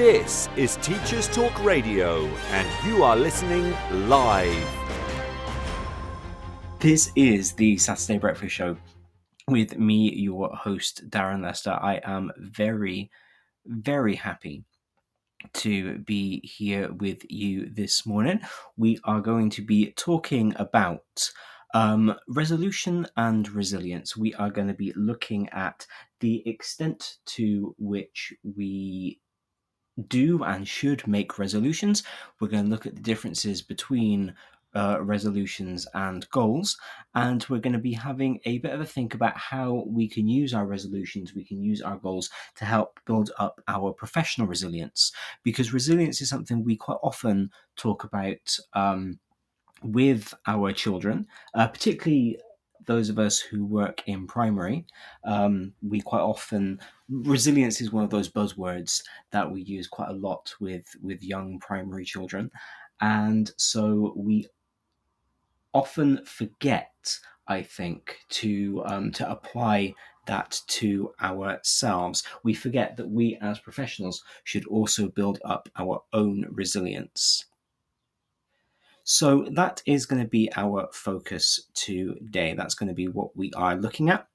This is Teachers Talk Radio, and you are listening live. This is the Saturday Breakfast Show with me, your host, Darren Lester. I am very, very happy to be here with you this morning. We are going to be talking about um, resolution and resilience. We are going to be looking at the extent to which we do and should make resolutions. We're going to look at the differences between uh, resolutions and goals. And we're going to be having a bit of a think about how we can use our resolutions, we can use our goals to help build up our professional resilience. Because resilience is something we quite often talk about um, with our children, uh, particularly those of us who work in primary, um, we quite often resilience is one of those buzzwords that we use quite a lot with with young primary children, and so we often forget, I think, to um, to apply that to ourselves. We forget that we as professionals should also build up our own resilience. So that is going to be our focus today. That's going to be what we are looking at.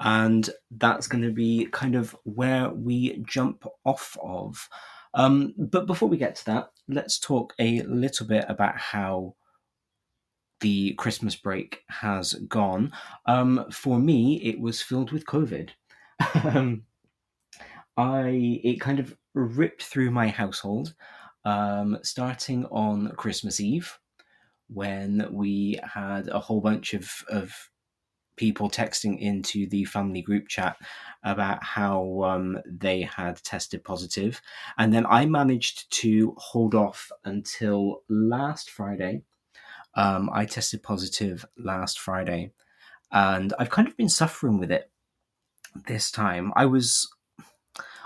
And that's going to be kind of where we jump off of. Um, but before we get to that, let's talk a little bit about how the Christmas break has gone. Um, for me, it was filled with COVID. Um, I it kind of ripped through my household, um, starting on Christmas Eve, when we had a whole bunch of, of people texting into the family group chat about how um, they had tested positive. and then I managed to hold off until last Friday um, I tested positive last Friday, and I've kind of been suffering with it this time. I was,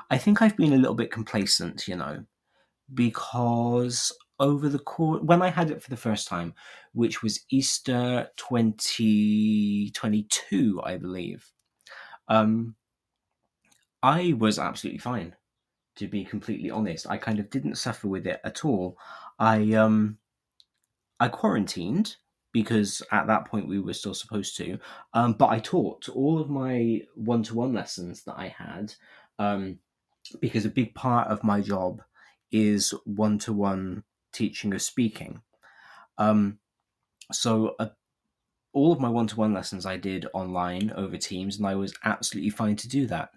I think I've been a little bit complacent, you know, because over the course when I had it for the first time, which was Easter 2022, I believe, um, I was absolutely fine. To be completely honest, I kind of didn't suffer with it at all. I um, I quarantined because at that point we were still supposed to. Um, but I taught all of my one to one lessons that I had um, because a big part of my job is one to one teaching of speaking. Um, so uh, all of my one to one lessons I did online over Teams, and I was absolutely fine to do that.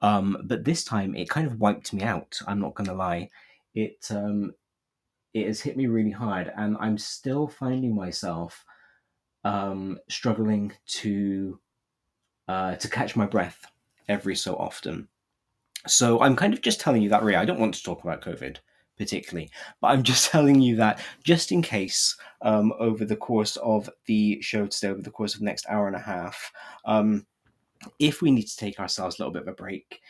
Um, but this time it kind of wiped me out. I'm not going to lie. It um, it has hit me really hard, and I'm still finding myself um, struggling to uh, to catch my breath every so often. So I'm kind of just telling you that, Ray. I don't want to talk about COVID particularly, but I'm just telling you that just in case um, over the course of the show today, over the course of the next hour and a half, um, if we need to take ourselves a little bit of a break,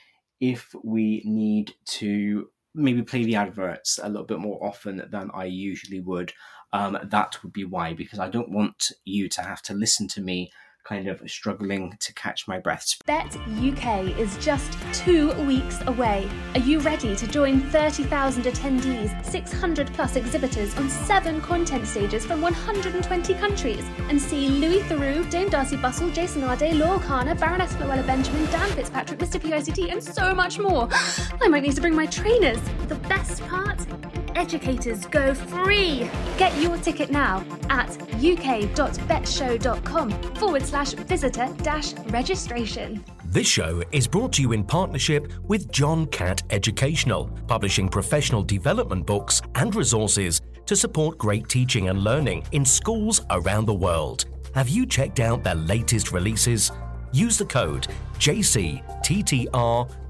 if we need to maybe play the adverts a little bit more often than I usually would, um, that would be why, because I don't want you to have to listen to me kind of struggling to catch my breath. Bett UK is just two weeks away. Are you ready to join 30,000 attendees, 600 plus exhibitors on seven content stages from 120 countries and see Louis Theroux, Dame Darcey Bussell, Jason Arday, Laurel Kana, Baroness Floella Benjamin, Dan Fitzpatrick, Mr. PICT, and so much more? I might need to bring my trainers. The best part? Educators go free. Get your ticket now at uk.bettshow.com forward slash visitor dash registration. This show is brought to you in partnership with John Catt Educational, publishing professional development books and resources to support great teaching and learning in schools around the world. Have you checked out their latest releases? Use the code JCTTR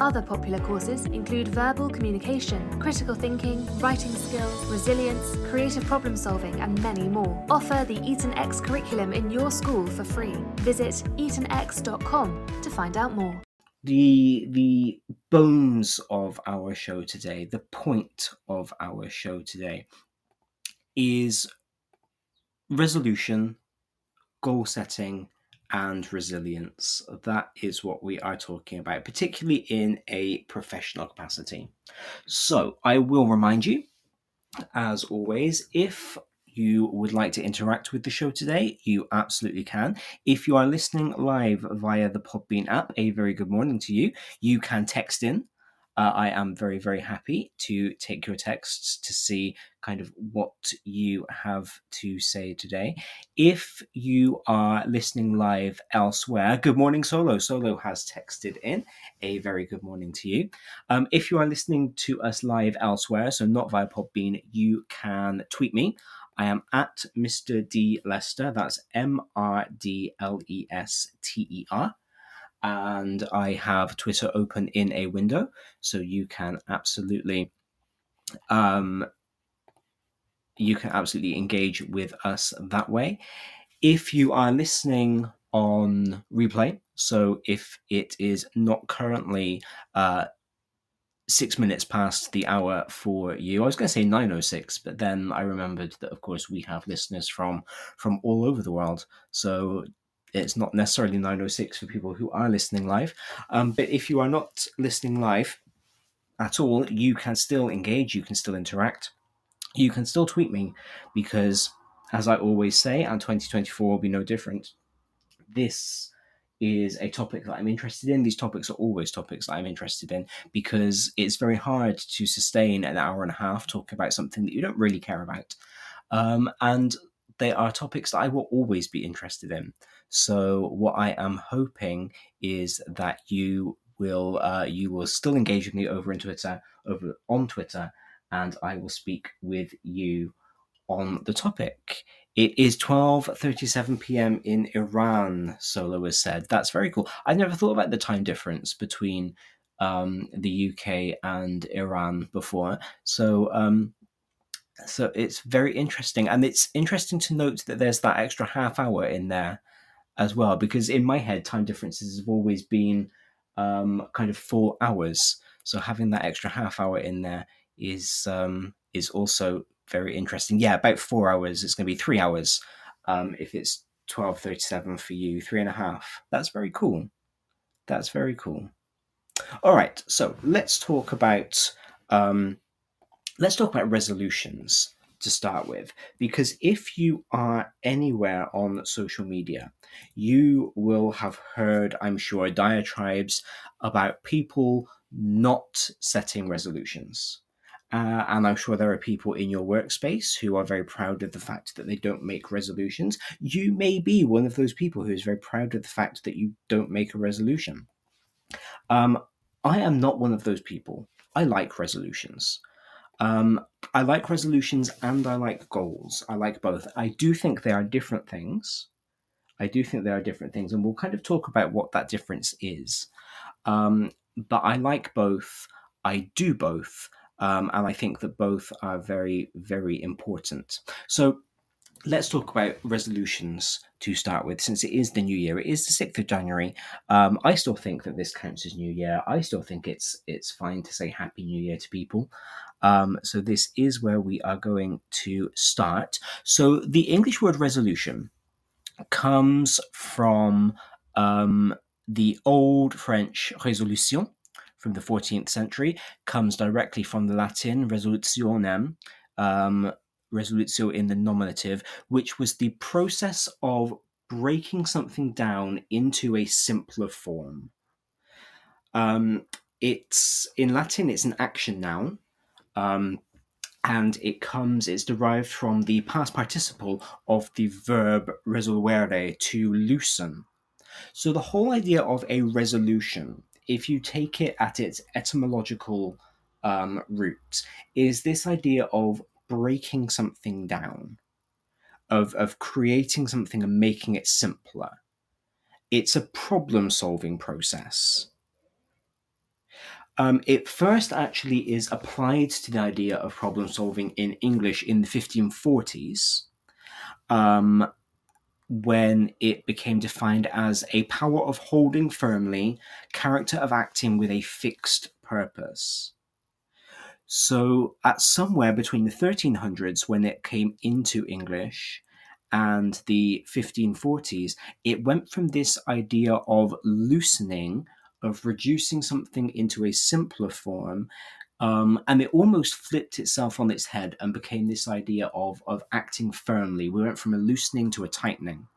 Other popular courses include verbal communication, critical thinking, writing skills, resilience, creative problem solving, and many more. Offer the EtonX curriculum in your school for free. Visit etonx.com to find out more. The the bones of our show today, the point of our show today, is resolution, goal setting, and resilience. That is what we are talking about, particularly in a professional capacity. So, I will remind you, as always, if you would like to interact with the show today, you absolutely can. If you are listening live via the Podbean app, a very good morning to you. You can text in uh, I am very, very happy to take your texts to see kind of what you have to say today. If you are listening live elsewhere, good morning, Solo. Solo has texted in. A very good morning to you. Um, if you are listening to us live elsewhere, so not via Podbean, you can tweet me. I am at Mr. D Lester. That's M R D L E S T E R and I have Twitter open in a window, so you can absolutely um, you can absolutely engage with us that way. If you are listening on replay, so if it is not currently uh, six minutes past the hour for you. I was going to say 906, but then I remembered that, of course, we have listeners from from all over the world. So it's not necessarily 906 for people who are listening live. Um, but if you are not listening live at all, you can still engage, you can still interact, you can still tweet me because, as I always say, and 2024 will be no different. This is a topic that I'm interested in. These topics are always topics that I'm interested in because it's very hard to sustain an hour and a half talking about something that you don't really care about. Um, and they are topics that I will always be interested in. So what I am hoping is that you will uh, you will still engage with me over in Twitter, over on Twitter, and I will speak with you on the topic. It is 12:37 p.m. in Iran, Solo has said. That's very cool. I never thought about the time difference between um, the UK and Iran before. So um, so it's very interesting and it's interesting to note that there's that extra half hour in there as well because in my head time differences have always been um, kind of four hours. So having that extra half hour in there is um, is also very interesting. Yeah about four hours it's going to be three hours um, if it's 12.37 for you three and a half. That's very cool. That's very cool. All right so let's talk about um, let's talk about resolutions to start with because if you are anywhere on social media you will have heard i'm sure diatribes about people not setting resolutions uh, and I'm sure there are people in your workspace who are very proud of the fact that they don't make resolutions. You may be one of those people who is very proud of the fact that you don't make a resolution. Um, I am not one of those people. I like resolutions. Um, I like resolutions and I like goals. I like both. I do think they are different things. I do think they are different things, and we'll kind of talk about what that difference is. Um, but I like both. I do both. Um, and I think that both are very, very important. So let's talk about resolutions to start with, since it is the new year. It is the sixth of January. Um, I still think that this counts as New Year. I still think it's it's fine to say Happy New Year to people. Um, so this is where we are going to start. So the English word resolution comes from um, the old French résolution from the 14th century, comes directly from the Latin resolutionem, um, resolutio in the nominative, which was the process of breaking something down into a simpler form. Um, it's in Latin, it's an action noun, um, and it comes, it's derived from the past participle of the verb resolvere, to loosen. So the whole idea of a resolution, if you take it at its etymological um, root, is this idea of breaking something down, of of creating something and making it simpler. It's a problem solving process. Um, it first actually is applied to the idea of problem solving in English in the 1540s, um, when it became defined as a power of holding firmly, character of acting with a fixed purpose. So, at somewhere between the 1300s, when it came into English, and the 1540s, it went from this idea of loosening, of reducing something into a simpler form, um, and it almost flipped itself on its head and became this idea of, of acting firmly. We went from a loosening to a tightening.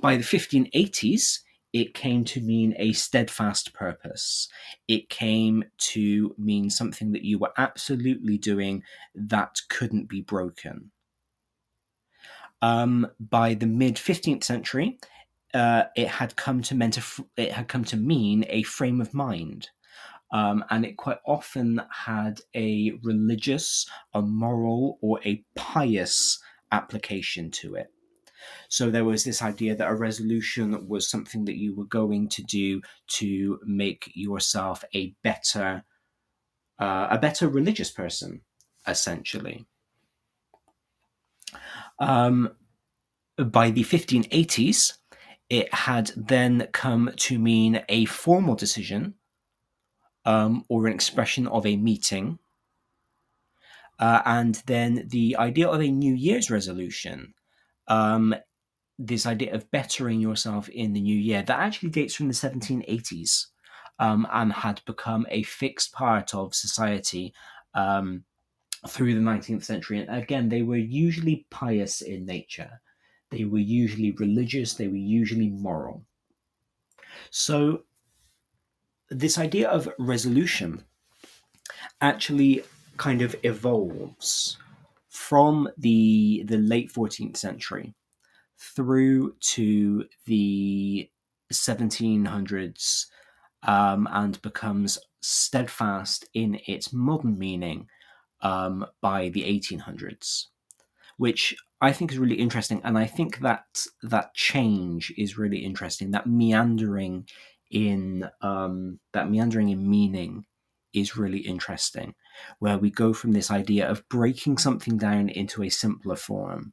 By the 1580s, it came to mean a steadfast purpose. It came to mean something that you were absolutely doing that couldn't be broken. Um, by the mid 15th century, uh, it had come to meant it had come to mean a frame of mind. Um, and it quite often had a religious, a moral, or a pious application to it. So there was this idea that a resolution was something that you were going to do to make yourself a better, uh, a better religious person, essentially. Um, by the 1580s, it had then come to mean a formal decision um, or an expression of a meeting. Uh, and then the idea of a New Year's resolution um, this idea of bettering yourself in the new year that actually dates from the 1780s um, and had become a fixed part of society um, through the 19th century. And again, they were usually pious in nature, they were usually religious, they were usually moral. So, this idea of resolution actually kind of evolves from the the late 14th century through to the 1700s um, and becomes steadfast in its modern meaning um, by the 1800s, which I think is really interesting. And I think that that change is really interesting. That meandering in um, that meandering in meaning is really interesting, where we go from this idea of breaking something down into a simpler form,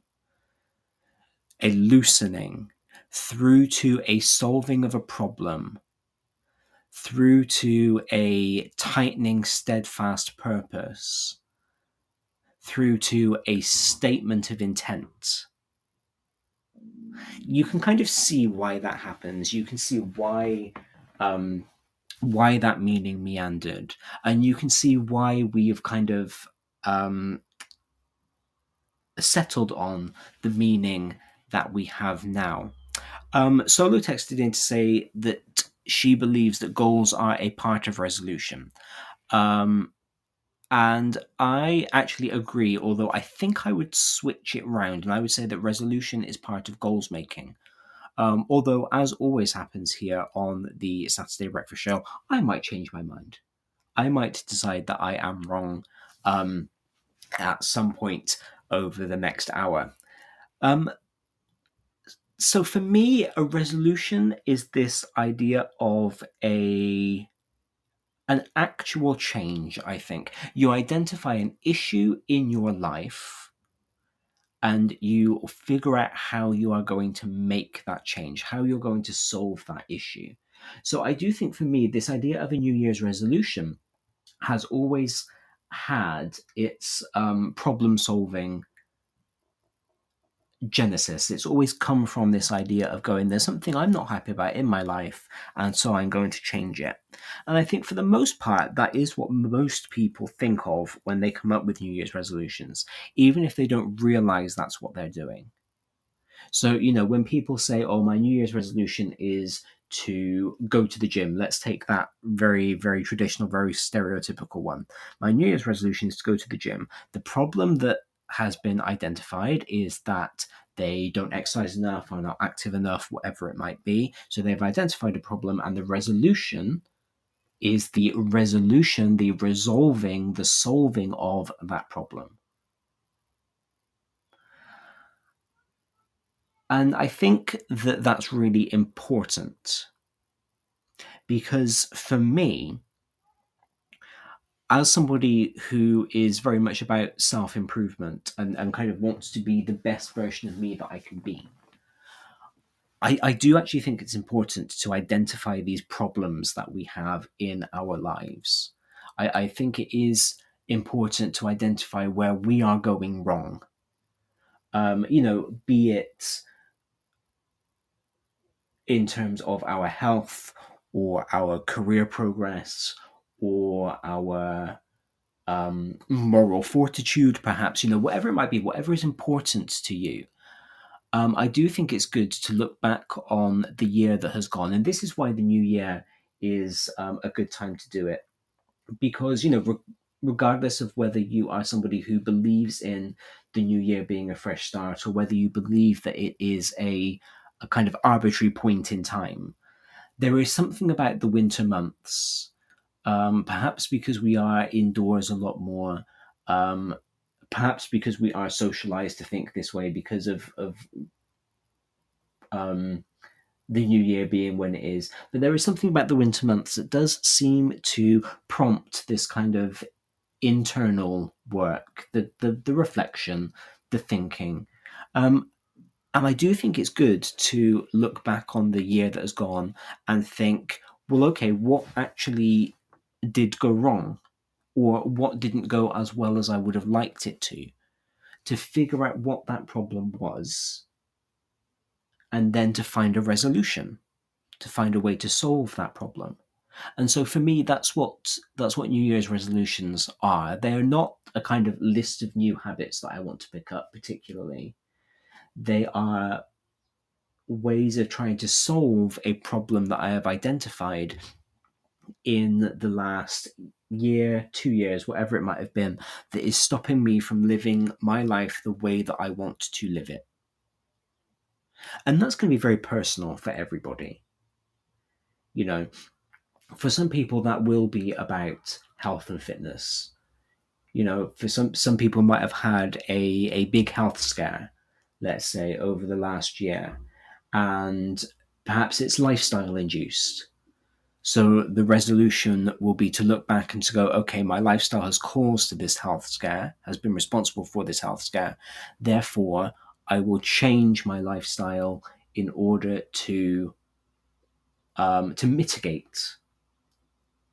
a loosening, through to a solving of a problem, through to a tightening, steadfast purpose, through to a statement of intent. You can kind of see why that happens. You can see why um, why that meaning meandered, and you can see why we have kind of um, settled on the meaning that we have now. Um, Solo texted in to say that she believes that goals are a part of resolution. Um, and I actually agree, although I think I would switch it round and I would say that resolution is part of goals making. Um, although, as always happens here on the Saturday Breakfast Show, I might change my mind. I might decide that I am wrong um, at some point over the next hour. Um, so, for me, a resolution is this idea of a an actual change. I think you identify an issue in your life and you figure out how you are going to make that change, how you're going to solve that issue. So I do think for me, this idea of a New Year's resolution has always had its um, problem solving genesis. It's always come from this idea of going, there's something I'm not happy about in my life, and so I'm going to change it. And I think for the most part, that is what most people think of when they come up with New Year's resolutions, even if they don't realize that's what they're doing. So, you know, when people say, oh, my New Year's resolution is to go to the gym. Let's take that very, very traditional, very stereotypical one. My New Year's resolution is to go to the gym. The problem that has been identified is that they don't exercise enough, or not active enough, whatever it might be. So they've identified a problem, and the resolution is the resolution, the resolving, the solving of that problem. And I think that that's really important because for me, as somebody who is very much about self improvement and, and kind of wants to be the best version of me that I can be, I, I do actually think it's important to identify these problems that we have in our lives. I, I think it is important to identify where we are going wrong. Um, you know, be it in terms of our health or our career progress or our um, moral fortitude, perhaps, you know, whatever it might be, whatever is important to you. Um, I do think it's good to look back on the year that has gone. And this is why the new year is um, a good time to do it. Because, you know, re- regardless of whether you are somebody who believes in the new year being a fresh start or whether you believe that it is a a kind of arbitrary point in time. There is something about the winter months, um, perhaps because we are indoors a lot more, um, perhaps because we are socialized to think this way because of, of um, the new year being when it is. But there is something about the winter months that does seem to prompt this kind of internal work, the, the, the reflection, the thinking. Um, and I do think it's good to look back on the year that has gone and think, well, okay, what actually did go wrong? Or what didn't go as well as I would have liked it to? To figure out what that problem was and then to find a resolution, to find a way to solve that problem. And so for me, that's what that's what New Year's resolutions are. They are not a kind of list of new habits that I want to pick up particularly they are ways of trying to solve a problem that I have identified in the last year, two years, whatever it might have been, that is stopping me from living my life the way that I want to live it. And that's going to be very personal for everybody. You know, for some people, that will be about health and fitness. You know, for some some people might have had a, a big health scare let's say, over the last year. And perhaps it's lifestyle induced. So the resolution will be to look back and to go, okay, my lifestyle has caused this health scare, has been responsible for this health scare. Therefore, I will change my lifestyle in order to um, to mitigate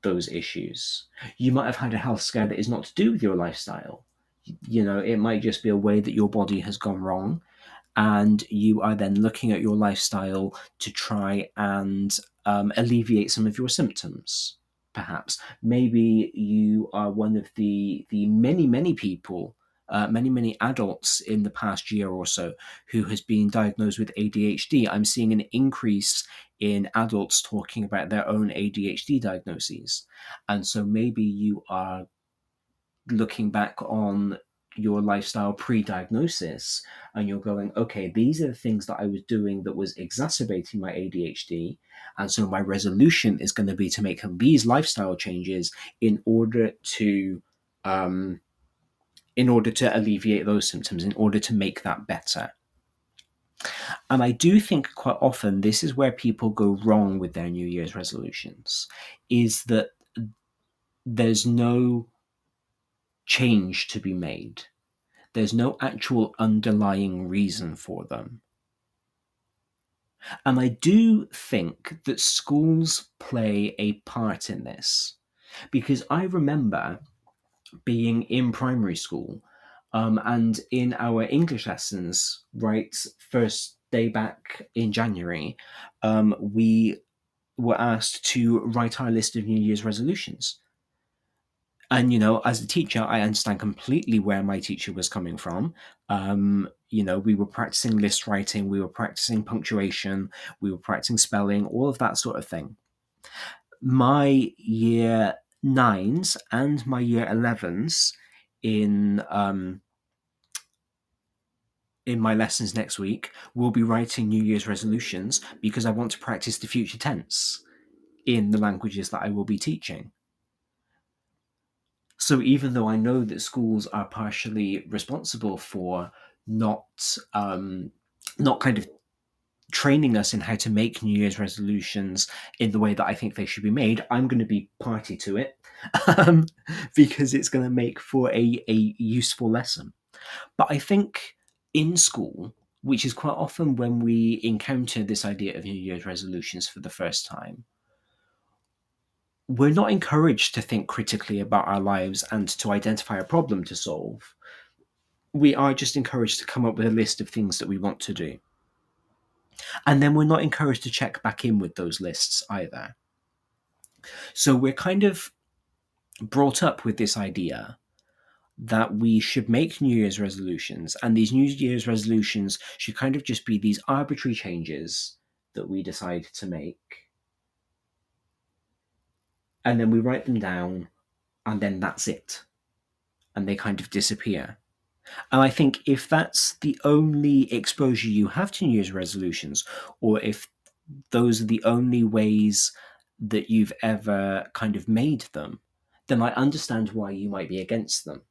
those issues. You might have had a health scare that is not to do with your lifestyle. You know, it might just be a way that your body has gone wrong and you are then looking at your lifestyle to try and um, alleviate some of your symptoms perhaps. Maybe you are one of the the many many people uh, many many adults in the past year or so who has been diagnosed with ADHD i'm seeing an increase in adults talking about their own ADHD diagnoses. And so maybe you are looking back on your lifestyle pre-diagnosis and you're going okay these are the things that i was doing that was exacerbating my adhd and so my resolution is going to be to make these lifestyle changes in order to um, in order to alleviate those symptoms in order to make that better. And i do think quite often this is where people go wrong with their new year's resolutions is that there's no change to be made. There's no actual underlying reason for them. And I do think that schools play a part in this because I remember being in primary school um, and in our English lessons, right, first day back in January, um, we were asked to write our list of New Year's resolutions and you know as a teacher i understand completely where my teacher was coming from um, you know we were practicing list writing we were practicing punctuation we were practicing spelling all of that sort of thing my year nines and my year 11s in um, in my lessons next week will be writing New Year's resolutions because I want to practice the future tense in the languages that I will be teaching. So even though I know that schools are partially responsible for not um, not kind of training us in how to make New Year's resolutions in the way that I think they should be made, I'm going to be party to it um, because it's going to make for a, a useful lesson. But I think in school, which is quite often when we encounter this idea of New Year's resolutions for the first time, we're not encouraged to think critically about our lives and to identify a problem to solve. We are just encouraged to come up with a list of things that we want to do. And then we're not encouraged to check back in with those lists either. So we're kind of brought up with this idea that we should make New Year's resolutions, and these New Year's resolutions should kind of just be these arbitrary changes that we decide to make. And then we write them down, and then that's it. And they kind of disappear. And I think if that's the only exposure you have to New Year's resolutions, or if those are the only ways that you've ever kind of made them, then I understand why you might be against them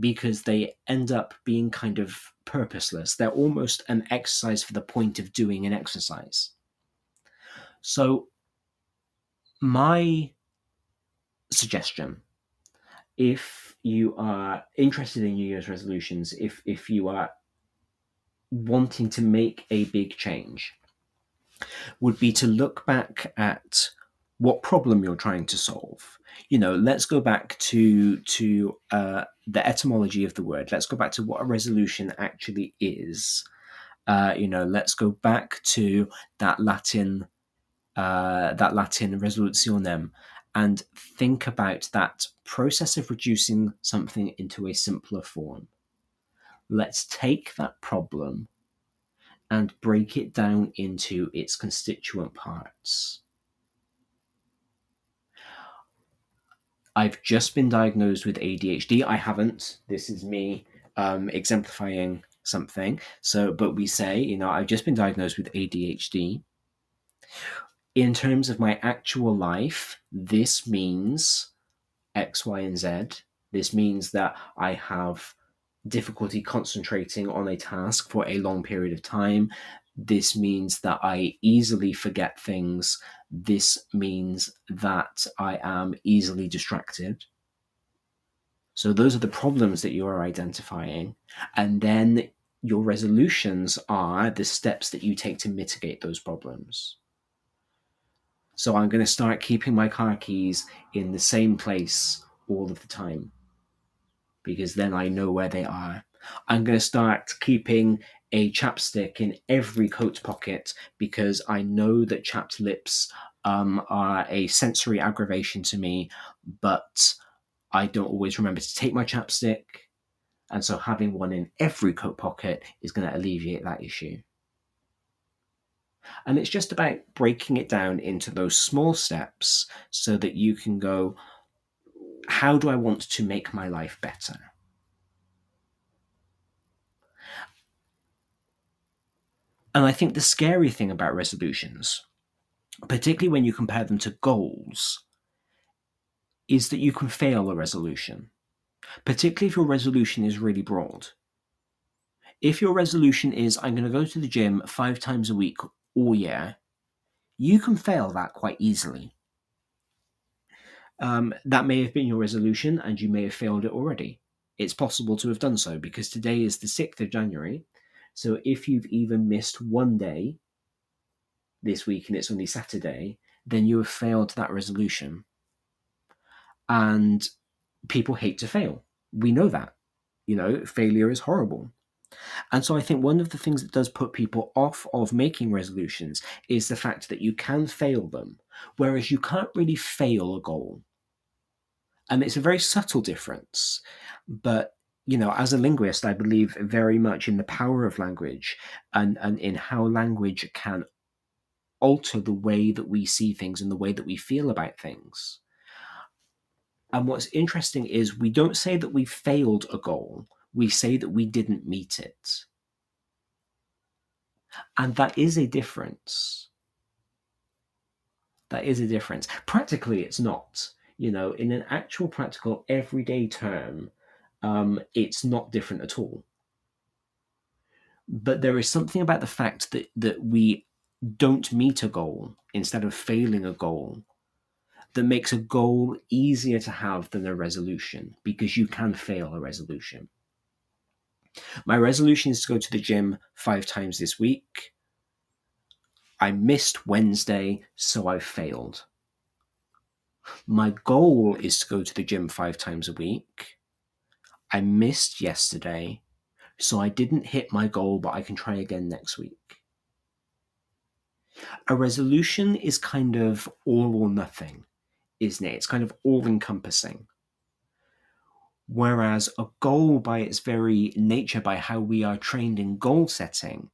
because they end up being kind of purposeless. They're almost an exercise for the point of doing an exercise. So, my suggestion if you are interested in New Year's resolutions, if, if you are wanting to make a big change, would be to look back at what problem you're trying to solve. You know, let's go back to to uh, the etymology of the word. Let's go back to what a resolution actually is. Uh, you know, let's go back to that Latin uh, that Latin resolutionem and think about that process of reducing something into a simpler form. Let's take that problem and break it down into its constituent parts. I've just been diagnosed with ADHD. I haven't. This is me um, exemplifying something. So, but we say, you know, I've just been diagnosed with ADHD. In terms of my actual life, this means X, Y, and Z. This means that I have difficulty concentrating on a task for a long period of time. This means that I easily forget things. This means that I am easily distracted. So, those are the problems that you are identifying. And then your resolutions are the steps that you take to mitigate those problems. So, I'm going to start keeping my car keys in the same place all of the time because then I know where they are. I'm going to start keeping a chapstick in every coat pocket because I know that chapped lips um, are a sensory aggravation to me, but I don't always remember to take my chapstick. And so having one in every coat pocket is going to alleviate that issue. And it's just about breaking it down into those small steps so that you can go, how do I want to make my life better? And I think the scary thing about resolutions, particularly when you compare them to goals, is that you can fail a resolution, particularly if your resolution is really broad. If your resolution is, I'm going to go to the gym five times a week all year, you can fail that quite easily. Um, that may have been your resolution and you may have failed it already. It's possible to have done so because today is the 6th of January so if you've even missed one day this week and it's only Saturday, then you have failed that resolution. And people hate to fail. We know that. You know, failure is horrible. And so I think one of the things that does put people off of making resolutions is the fact that you can fail them, whereas you can't really fail a goal. And it's a very subtle difference, but you know, as a linguist, I believe very much in the power of language and, and in how language can alter the way that we see things and the way that we feel about things. And what's interesting is we don't say that we failed a goal, we say that we didn't meet it. And that is a difference. That is a difference. Practically, it's not. You know, in an actual practical everyday term, um, it's not different at all. But there is something about the fact that, that we don't meet a goal instead of failing a goal that makes a goal easier to have than a resolution because you can fail a resolution. My resolution is to go to the gym five times this week. I missed Wednesday, so I failed. My goal is to go to the gym five times a week. I missed yesterday, so I didn't hit my goal, but I can try again next week. A resolution is kind of all or nothing, isn't it? It's kind of all encompassing. Whereas a goal, by its very nature, by how we are trained in goal setting,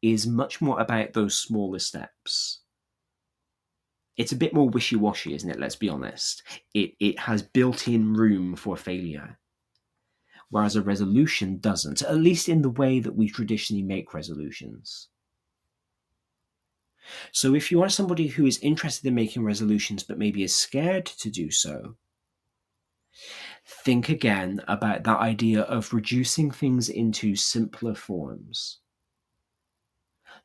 is much more about those smaller steps. It's a bit more wishy washy, isn't it? Let's be honest. It, it has built in room for failure. Whereas a resolution doesn't, at least in the way that we traditionally make resolutions. So, if you are somebody who is interested in making resolutions but maybe is scared to do so, think again about that idea of reducing things into simpler forms.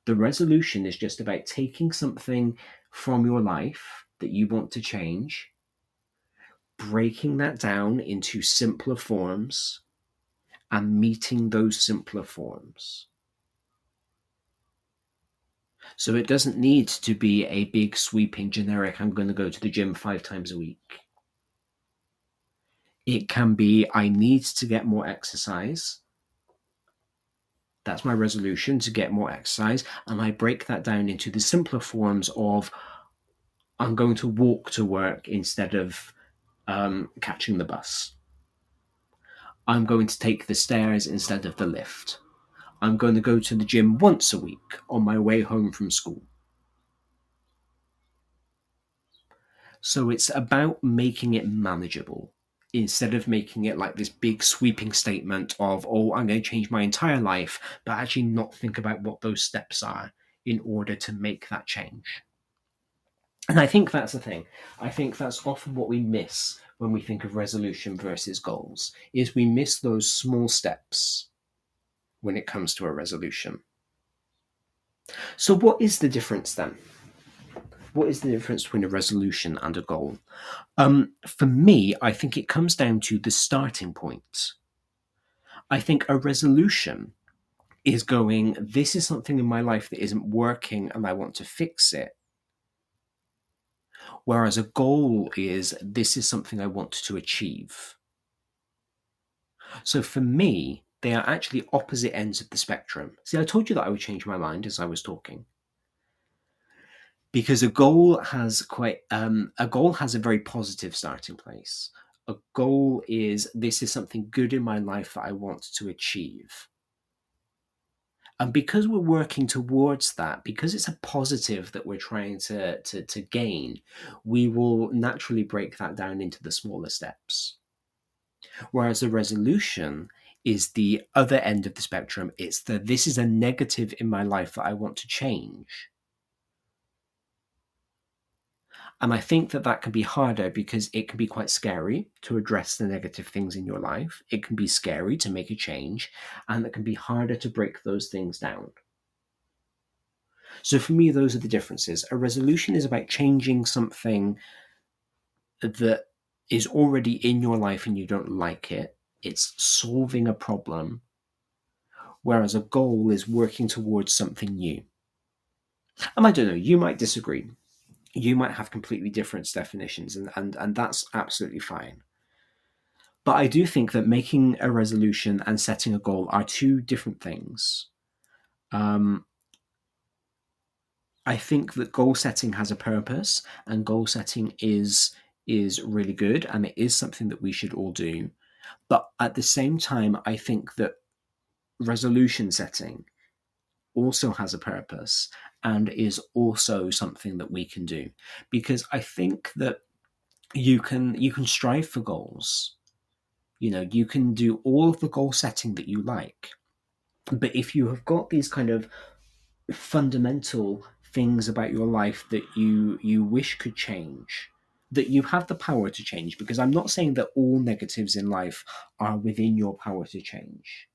The resolution is just about taking something from your life that you want to change, breaking that down into simpler forms, and meeting those simpler forms. So it doesn't need to be a big, sweeping, generic, I'm going to go to the gym five times a week. It can be, I need to get more exercise. That's my resolution to get more exercise. And I break that down into the simpler forms of, I'm going to walk to work instead of um, catching the bus. I'm going to take the stairs instead of the lift. I'm going to go to the gym once a week on my way home from school. So it's about making it manageable instead of making it like this big sweeping statement of, oh, I'm going to change my entire life, but actually not think about what those steps are in order to make that change. And I think that's the thing. I think that's often what we miss when we think of resolution versus goals is we miss those small steps when it comes to a resolution. So, what is the difference then? What is the difference between a resolution and a goal? Um, for me, I think it comes down to the starting point. I think a resolution is going, this is something in my life that isn't working and I want to fix it. Whereas a goal is, this is something I want to achieve. So for me, they are actually opposite ends of the spectrum. See, I told you that I would change my mind as I was talking. Because a goal has quite um, a goal has a very positive starting place. A goal is this is something good in my life that I want to achieve. And because we're working towards that, because it's a positive that we're trying to, to, to gain, we will naturally break that down into the smaller steps. Whereas a resolution is the other end of the spectrum. It's the this is a negative in my life that I want to change. And I think that that can be harder because it can be quite scary to address the negative things in your life. It can be scary to make a change, and it can be harder to break those things down. So for me, those are the differences. A resolution is about changing something that is already in your life and you don't like it it's solving a problem, whereas a goal is working towards something new. And I don't know, you might disagree. You might have completely different definitions, and, and, and that's absolutely fine. But I do think that making a resolution and setting a goal are two different things. Um, I think that goal setting has a purpose, and goal setting is is really good, and it is something that we should all do. But at the same time, I think that resolution setting also has a purpose and is also something that we can do because I think that you can you can strive for goals. You know, you can do all of the goal setting that you like. But if you have got these kind of fundamental things about your life that you you wish could change that you have the power to change because i'm not saying that all negatives in life are within your power to change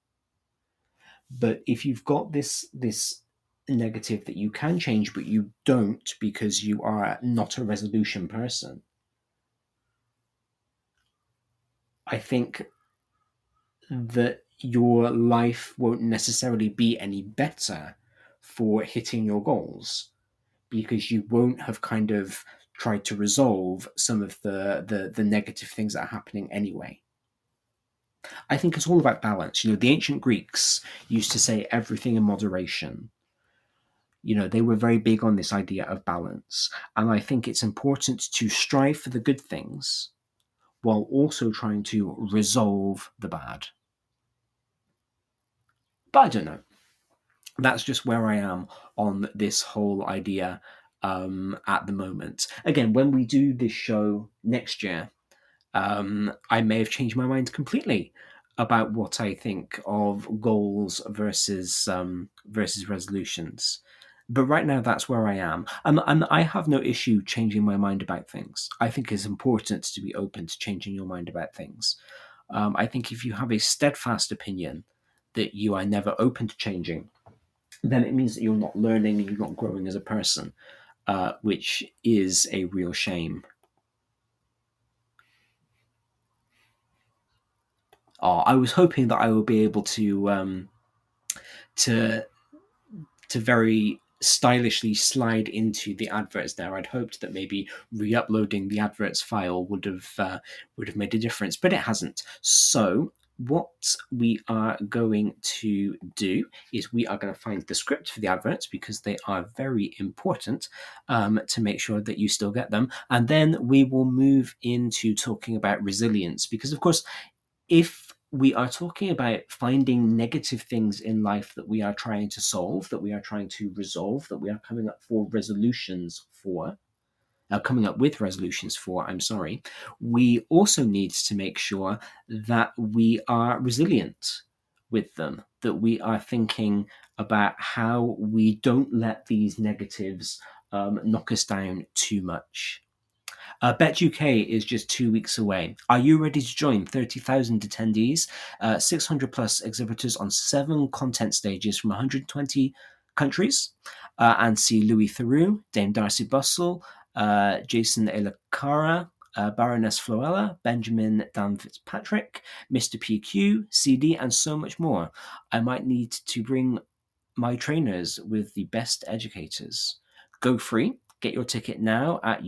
but if you've got this this negative that you can change but you don't because you are not a resolution person i think that your life won't necessarily be any better for hitting your goals because you won't have kind of tried to resolve some of the, the, the negative things that are happening anyway. I think it's all about balance. You know, the ancient Greeks used to say everything in moderation. You know, they were very big on this idea of balance. And I think it's important to strive for the good things while also trying to resolve the bad. But I don't know. That's just where I am on this whole idea um, at the moment. Again, when we do this show next year, um, I may have changed my mind completely about what I think of goals versus um, versus resolutions. But right now, that's where I am, and, and I have no issue changing my mind about things. I think it's important to be open to changing your mind about things. Um, I think if you have a steadfast opinion that you are never open to changing, then it means that you're not learning, and you're not growing as a person, uh, which is a real shame. Oh, I was hoping that I would be able to um, to to very stylishly slide into the adverts there. I'd hoped that maybe re-uploading the adverts file would have uh, would have made a difference, but it hasn't. So what we are going to do is we are going to find the script for the adverts because they are very important um, to make sure that you still get them. And then we will move into talking about resilience because, of course, if we are talking about finding negative things in life that we are trying to solve, that we are trying to resolve, that we are coming up for resolutions for, uh, coming up with resolutions for, I'm sorry, we also need to make sure that we are resilient with them, that we are thinking about how we don't let these negatives um, knock us down too much. Uh, Bett UK is just two weeks away. Are you ready to join 30,000 attendees, uh, 600 plus exhibitors on seven content stages from 120 countries, uh, and see Louis Theroux, Dame Darcey Bussell, uh, Jason Elakara, uh, Baroness Floella, Benjamin Dan Fitzpatrick, Mr. PQ, CD, and so much more. I might need to bring my trainers with the best educators. Go free. Get your ticket now at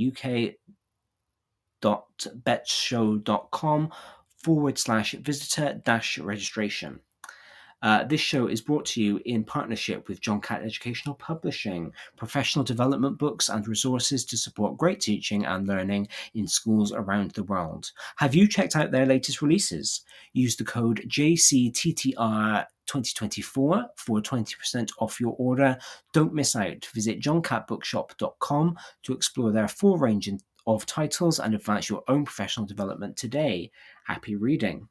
uk.bettshow.com forward slash visitor dash registration. Uh, this show is brought to you in partnership with John Catt Educational Publishing, professional development books and resources to support great teaching and learning in schools around the world. Have you checked out their latest releases? Use the code JCTTR 2024 for 20% off your order. Don't miss out. Visit johncattbookshop.com to explore their full range of titles and advance your own professional development today. Happy reading.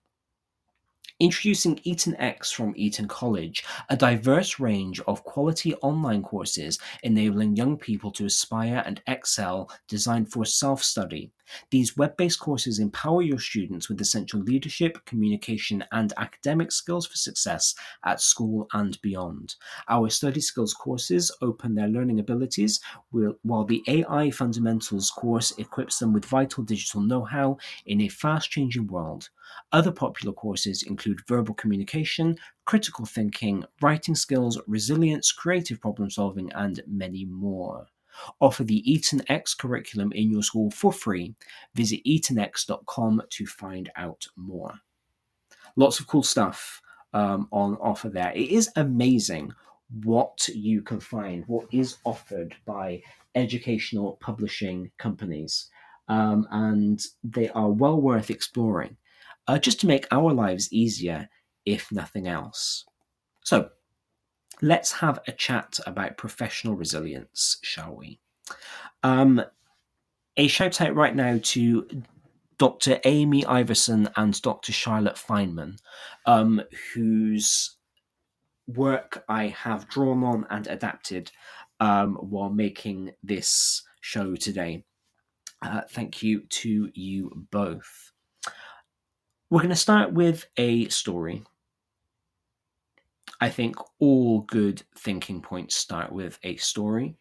Introducing EtonX from Eton College, a diverse range of quality online courses enabling young people to aspire and excel designed for self study. These web based courses empower your students with essential leadership, communication, and academic skills for success at school and beyond. Our study skills courses open their learning abilities, while the AI Fundamentals course equips them with vital digital know how in a fast changing world. Other popular courses include verbal communication, critical thinking, writing skills, resilience, creative problem solving, and many more. Offer the EtonX curriculum in your school for free. Visit etonx.com to find out more. Lots of cool stuff um, on offer there. It is amazing what you can find, what is offered by educational publishing companies. Um, and they are well worth exploring uh, just to make our lives easier, if nothing else. So, let's have a chat about professional resilience, shall we? Um, a shout out right now to Dr. Amy Iverson and Dr. Charlotte Feynman, um, whose work I have drawn on and adapted um, while making this show today. Uh, thank you to you both. We're going to start with a story. I think all good thinking points start with a story.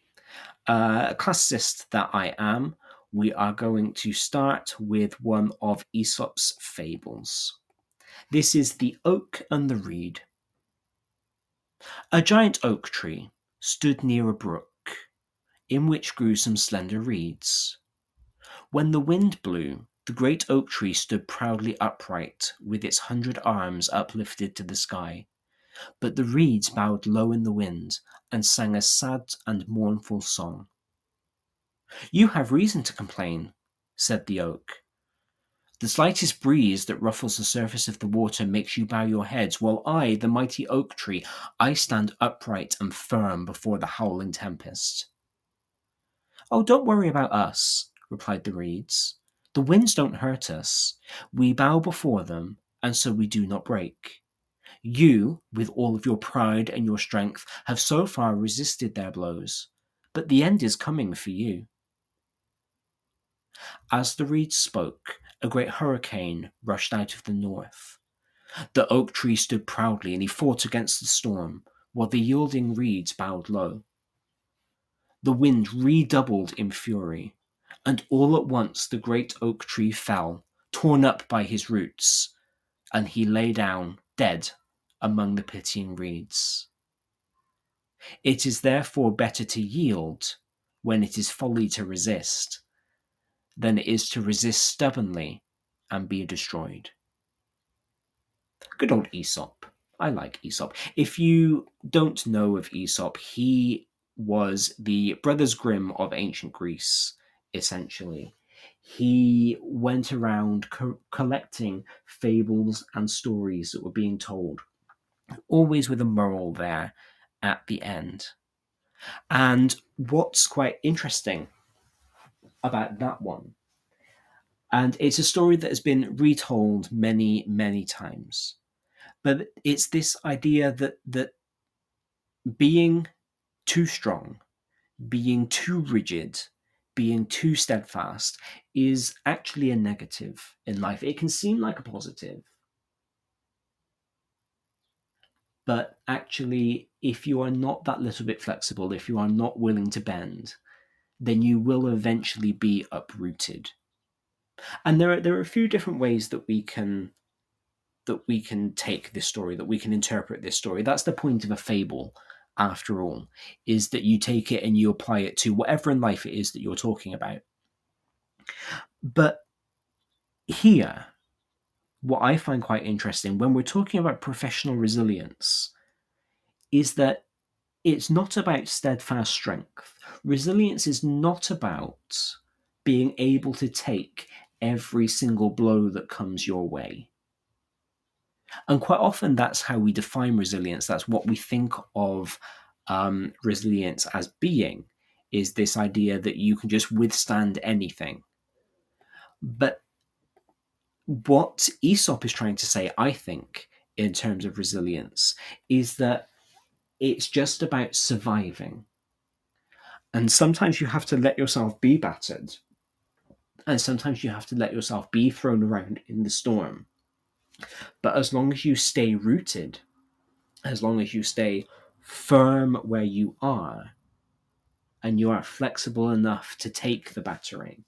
Uh, classicist that I am, we are going to start with one of Aesop's fables. This is The Oak and the Reed. A giant oak tree stood near a brook, in which grew some slender reeds. When the wind blew, the great oak tree stood proudly upright, with its hundred arms uplifted to the sky. But the reeds bowed low in the wind, and sang a sad and mournful song. You have reason to complain, said the oak. The slightest breeze that ruffles the surface of the water makes you bow your heads, while I, the mighty oak tree, I stand upright and firm before the howling tempest. Oh, don't worry about us, replied the reeds. The winds don't hurt us. We bow before them, and so we do not break. You, with all of your pride and your strength, have so far resisted their blows, but the end is coming for you. As the reed spoke, a great hurricane rushed out of the north. The oak tree stood proudly and he fought against the storm, while the yielding reeds bowed low. The wind redoubled in fury, and all at once the great oak tree fell, torn up by his roots, and he lay down dead among the pitying reeds. It is therefore better to yield when it is folly to resist than it is to resist stubbornly and be destroyed. Good old Aesop. I like Aesop. If you don't know of Aesop, he was the Brothers Grimm of ancient Greece, essentially. He went around co- collecting fables and stories that were being told, always with a moral there at the end. And what's quite interesting about that one. And it's a story that has been retold many, many times. But it's this idea that that being too strong, being too rigid, being too steadfast is actually a negative in life. It can seem like a positive. But actually, if you are not that little bit flexible, if you are not willing to bend, then you will eventually be uprooted. And there are there are a few different ways that we can that we can take this story, that we can interpret this story. That's the point of a fable, after all, is that you take it and you apply it to whatever in life it is that you're talking about. But here, what I find quite interesting when we're talking about professional resilience is that it's not about steadfast strength. Resilience is not about being able to take every single blow that comes your way. And quite often, that's how we define resilience. That's what we think of um, resilience as being, is this idea that you can just withstand anything. But what Aesop is trying to say, I think, in terms of resilience, is that it's just about surviving. And sometimes you have to let yourself be battered. And sometimes you have to let yourself be thrown around in the storm. But as long as you stay rooted, as long as you stay firm where you are, and you are flexible enough to take the battering,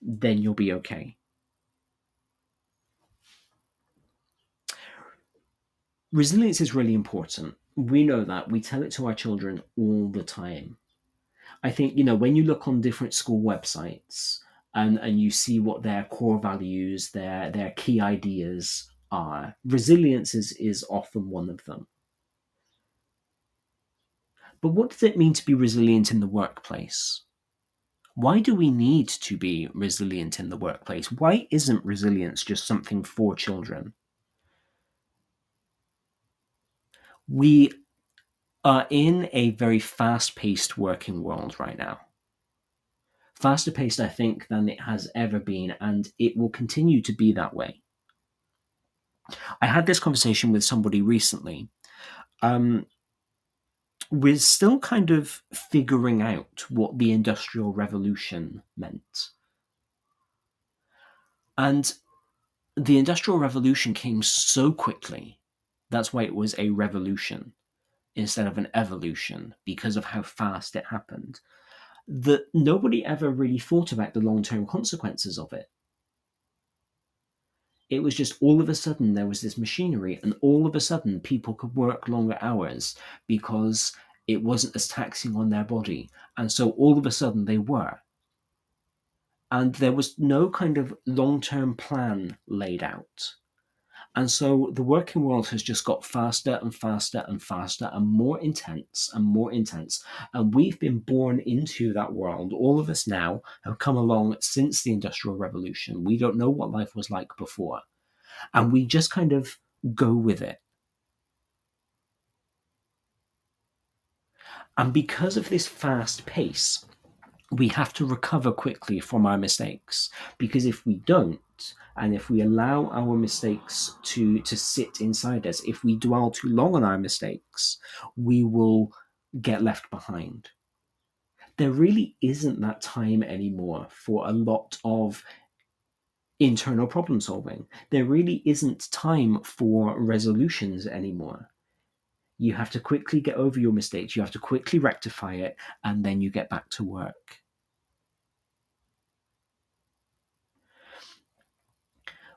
then you'll be okay. Resilience is really important. We know that. We tell it to our children all the time. I think you know when you look on different school websites and and you see what their core values their their key ideas are. Resilience is is often one of them. But what does it mean to be resilient in the workplace? Why do we need to be resilient in the workplace? Why isn't resilience just something for children? We are in a very fast paced working world right now. Faster paced, I think, than it has ever been, and it will continue to be that way. I had this conversation with somebody recently um, we're still kind of figuring out what the Industrial Revolution meant. And the Industrial Revolution came so quickly. That's why it was a revolution instead of an evolution, because of how fast it happened. That nobody ever really thought about the long term consequences of it. It was just all of a sudden there was this machinery, and all of a sudden people could work longer hours because it wasn't as taxing on their body. And so all of a sudden they were and there was no kind of long term plan laid out. And so the working world has just got faster and faster and faster and more intense and more intense. And we've been born into that world. All of us now have come along since the Industrial Revolution. We don't know what life was like before. And we just kind of go with it. And because of this fast pace, we have to recover quickly from our mistakes. Because if we don't and if we allow our mistakes to to sit inside us if we dwell too long on our mistakes we will get left behind. There really isn't that time anymore for a lot of internal problem solving. There really isn't time for resolutions anymore. You have to quickly get over your mistakes. You have to quickly rectify it and then you get back to work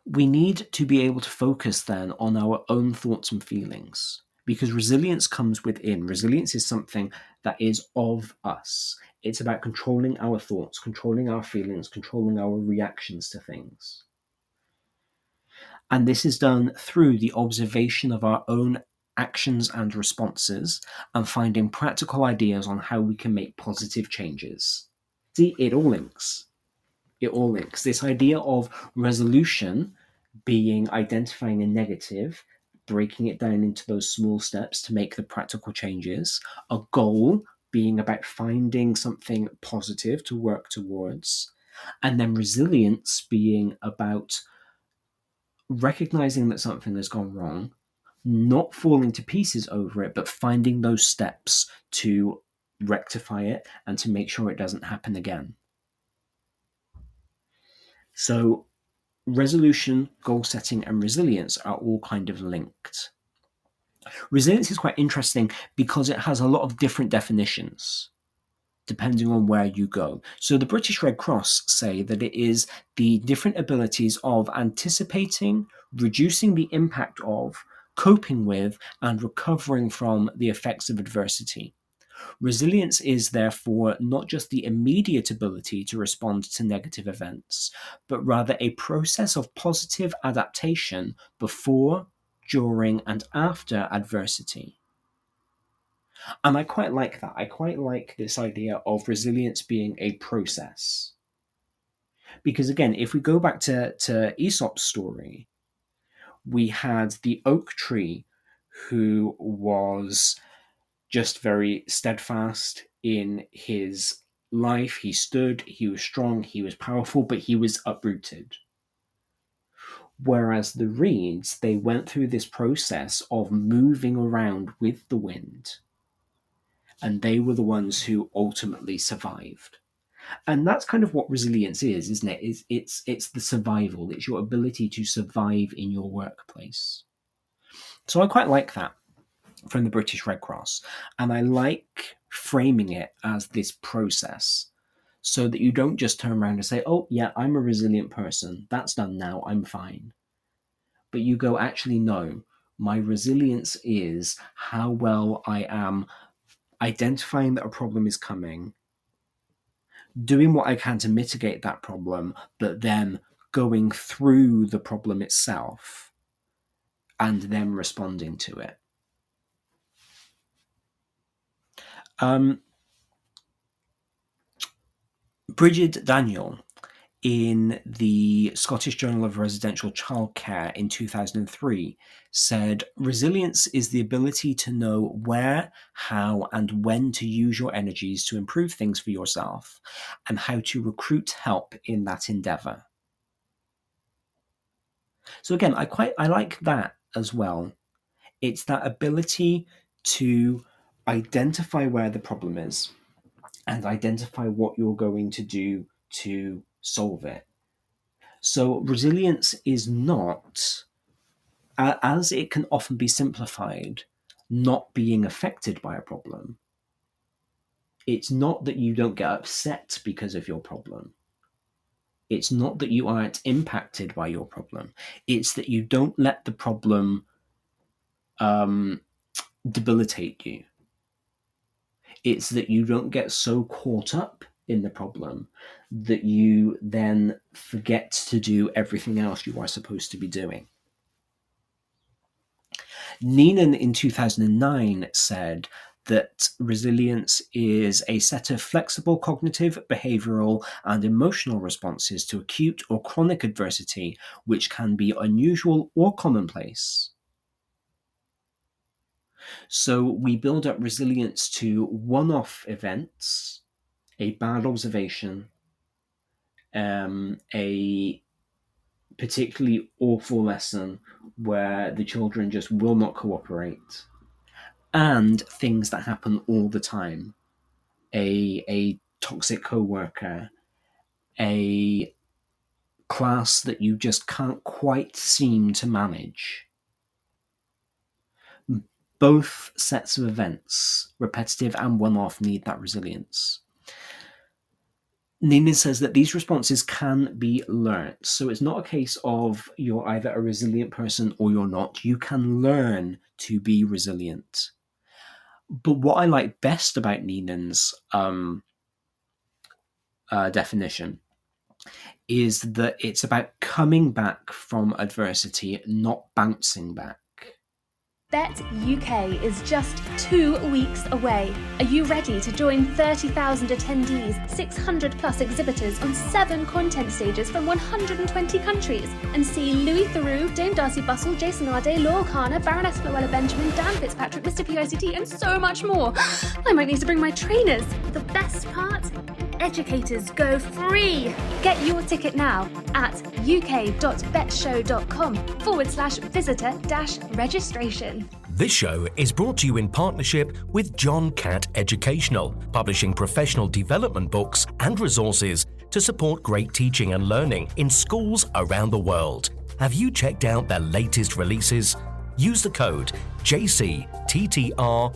we need to be able to focus then on our own thoughts and feelings because resilience comes within. Resilience is something that is of us. It's about controlling our thoughts, controlling our feelings, controlling our reactions to things. And this is done through the observation of our own actions and responses and finding practical ideas on how we can make positive changes. See, it all links it all links. This idea of resolution being identifying a negative, breaking it down into those small steps to make the practical changes, a goal being about finding something positive to work towards, and then resilience being about recognizing that something has gone wrong, not falling to pieces over it, but finding those steps to rectify it and to make sure it doesn't happen again. So, resolution, goal setting, and resilience are all kind of linked. Resilience is quite interesting because it has a lot of different definitions depending on where you go. So the British Red Cross say that it is the different abilities of anticipating, reducing the impact of, coping with, and recovering from the effects of adversity. Resilience is therefore not just the immediate ability to respond to negative events, but rather a process of positive adaptation before, during, and after adversity. And I quite like that. I quite like this idea of resilience being a process. Because again, if we go back to, to Aesop's story, we had the oak tree who was just very steadfast in his life. He stood, he was strong, he was powerful, but he was uprooted. Whereas the reeds, they went through this process of moving around with the wind, and they were the ones who ultimately survived. And that's kind of what resilience is, isn't it? It's, it's, it's the survival, it's your ability to survive in your workplace. So I quite like that from the British Red Cross. And I like framing it as this process so that you don't just turn around and say, oh, yeah, I'm a resilient person. That's done now. I'm fine. But you go, actually, no. My resilience is how well I am identifying that a problem is coming, doing what I can to mitigate that problem, but then going through the problem itself and then responding to it. Um, Brigid Daniel in the Scottish Journal of Residential Childcare in 2003 said resilience is the ability to know where, how, and when to use your energies to improve things for yourself and how to recruit help in that endeavor. So again, I quite I like that as well. It's that ability to identify where the problem is and identify what you're going to do to solve it. So, resilience is not, as it can often be simplified, not being affected by a problem. It's not that you don't get upset because of your problem. It's not that you aren't impacted by your problem. It's that you don't let the problem um, debilitate you. It's that you don't get so caught up in the problem that you then forget to do everything else you are supposed to be doing. Neenan in 2009 said that resilience is a set of flexible cognitive, behavioral, and emotional responses to acute or chronic adversity, which can be unusual or commonplace. So we build up resilience to one off events, a bad observation, um, a particularly awful lesson where the children just will not cooperate, and things that happen all the time. A, a toxic coworker, a class that you just can't quite seem to manage. Both sets of events, repetitive and one off, need that resilience. Neenan says that these responses can be learnt. So it's not a case of you're either a resilient person or you're not. You can learn to be resilient. But what I like best about Neenan's um, uh, definition is that it's about coming back from adversity, not bouncing back. Bett UK is just two weeks away. Are you ready to join 30,000 attendees, 600 plus exhibitors on seven content stages from 120 countries, and see Louis Theroux, Dame Darcey Bussell, Jason Arday, Laura Kana, Baroness Floella Benjamin, Dan Fitzpatrick, Mr. PICT, and so much more? I might need to bring my trainers. The best part? Educators go free! Get your ticket now at uk.bettshow.com forward slash visitor dash registration. This show is brought to you in partnership with John Catt Educational, publishing professional development books and resources to support great teaching and learning in schools around the world. Have you checked out their latest releases? Use the code JCTTR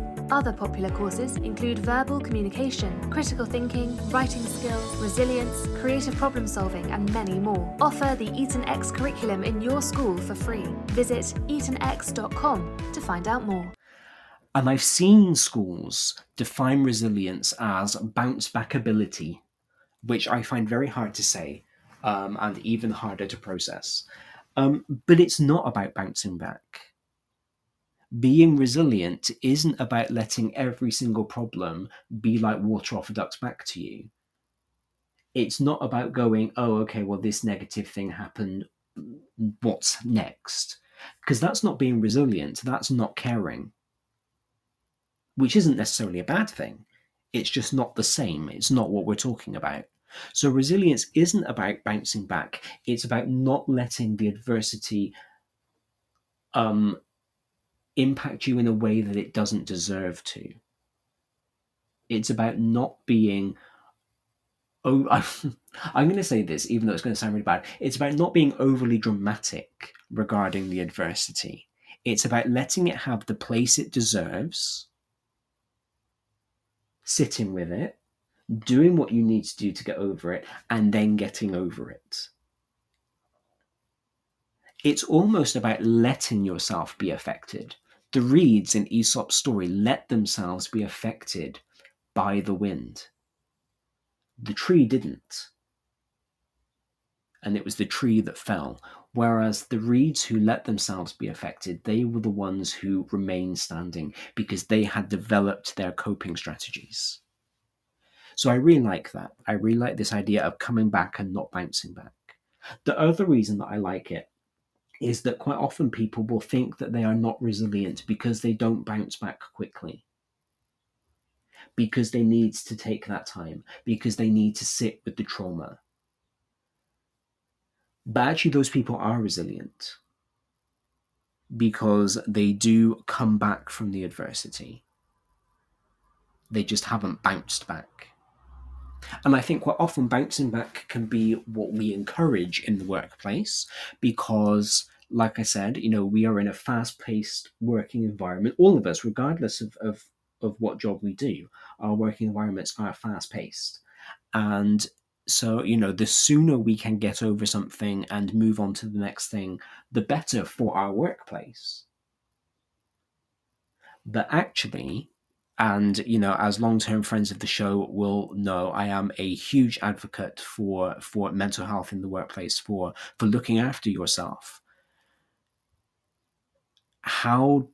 Other popular courses include verbal communication, critical thinking, writing skills, resilience, creative problem solving, and many more. Offer the EtonX curriculum in your school for free. Visit etonx.com to find out more. And I've seen schools define resilience as bounce back ability, which I find very hard to say um, and even harder to process. Um, but it's not about bouncing back being resilient isn't about letting every single problem be like water off a duck's back to you. It's not about going, oh, okay, well, this negative thing happened. What's next? Because that's not being resilient. That's not caring, which isn't necessarily a bad thing. It's just not the same. It's not what we're talking about. So, resilience isn't about bouncing back, it's about not letting the adversity um, impact you in a way that it doesn't deserve to. It's about not being. Oh, I'm going to say this, even though it's going to sound really bad. It's about not being overly dramatic regarding the adversity. It's about letting it have the place it deserves, sitting with it, doing what you need to do to get over it, and then getting over it. It's almost about letting yourself be affected the reeds in Aesop's story let themselves be affected by the wind. The tree didn't. And it was the tree that fell. Whereas the reeds who let themselves be affected, they were the ones who remained standing because they had developed their coping strategies. So I really like that. I really like this idea of coming back and not bouncing back. The other reason that I like it is that quite often people will think that they are not resilient because they don't bounce back quickly. Because they need to take that time, because they need to sit with the trauma. But actually, those people are resilient because they do come back from the adversity. They just haven't bounced back. And I think quite often bouncing back can be what we encourage in the workplace because, like I said, you know, we are in a fast paced working environment. All of us, regardless of, of, of what job we do, our working environments are fast paced. And so, you know, the sooner we can get over something and move on to the next thing, the better for our workplace. But actually, and you know as long-term friends of the show will know i am a huge advocate for for mental health in the workplace for for looking after yourself how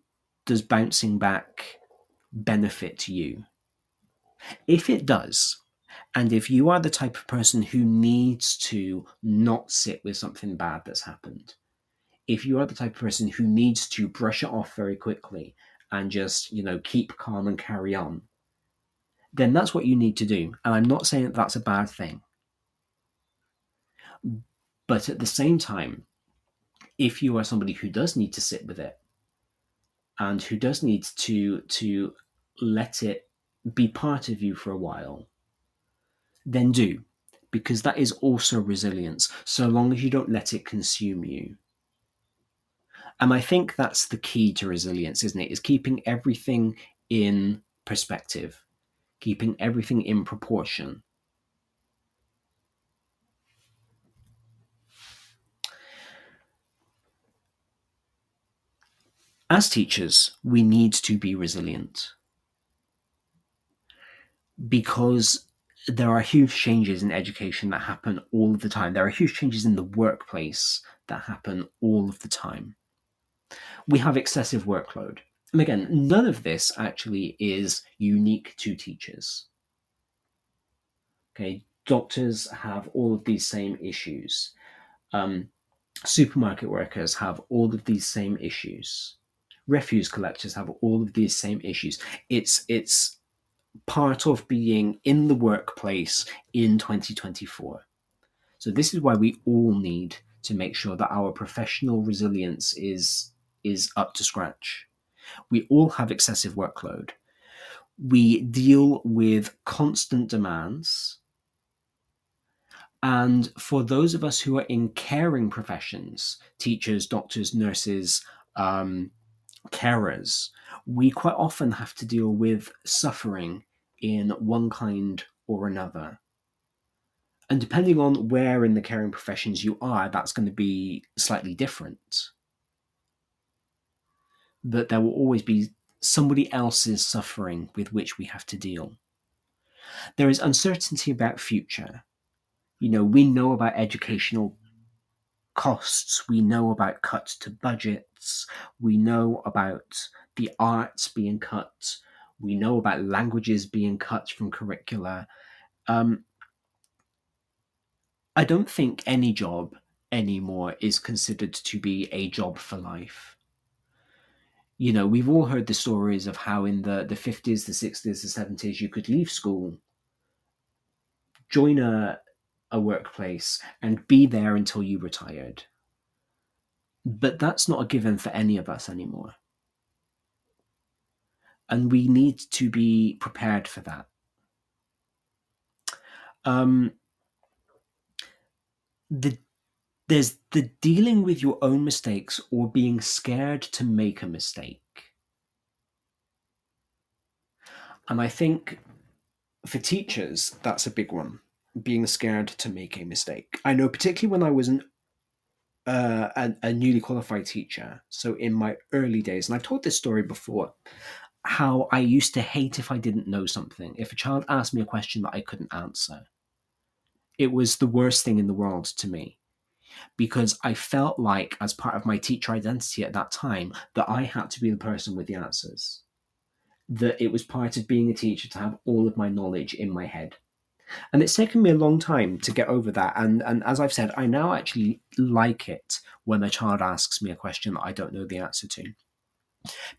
does bouncing back benefit you if it does and if you are the type of person who needs to not sit with something bad that's happened if you are the type of person who needs to brush it off very quickly and just, you know, keep calm and carry on, then that's what you need to do. And I'm not saying that that's a bad thing. But at the same time, if you are somebody who does need to sit with it and who does need to to let it be part of you for a while, then do. Because that is also resilience, so long as you don't let it consume you. And I think that's the key to resilience, isn't it? Is keeping everything in perspective, keeping everything in proportion. As teachers, we need to be resilient because there are huge changes in education that happen all of the time. There are huge changes in the workplace that happen all of the time we have excessive workload. And again, none of this actually is unique to teachers. Okay, doctors have all of these same issues. Um, supermarket workers have all of these same issues. Refuse collectors have all of these same issues. It's it's part of being in the workplace in 2024. So this is why we all need to make sure that our professional resilience is is up to scratch. We all have excessive workload. We deal with constant demands. And for those of us who are in caring professions, teachers, doctors, nurses, um, carers, we quite often have to deal with suffering in one kind or another. And depending on where in the caring professions you are, that's going to be slightly different But there will always be somebody else's suffering with which we have to deal. There is uncertainty about future. You know, we know about educational costs, we know about cuts to we know about the arts being cut, we know about languages being cut from curricula. Um, I don't think any job anymore is considered to be a job for life you know, we've all heard the stories of how in the, the 50s, the 60s, the 70s, you could leave school, join a, a workplace, and be there until you retired. But that's not a given for any of us anymore. And we need to be prepared for that. Um, the there's the dealing with your own mistakes or being scared to make a mistake. And I think for teachers, that's a big one being scared to make a mistake. I know, particularly when I was an, uh, a, a newly qualified teacher, so in my early days, and I've told this story before, how I used to hate if I didn't know something. If a child asked me a question that I couldn't answer, it was the worst thing in the world to me because I felt like, as part of my teacher identity at that time, that I had to be the person with the answers. That it was part of being a teacher to have all of my knowledge in my head. And it's taken me a long time to get over that. And, and as I've said, I now actually like it when a child asks me a question that I don't know the answer to.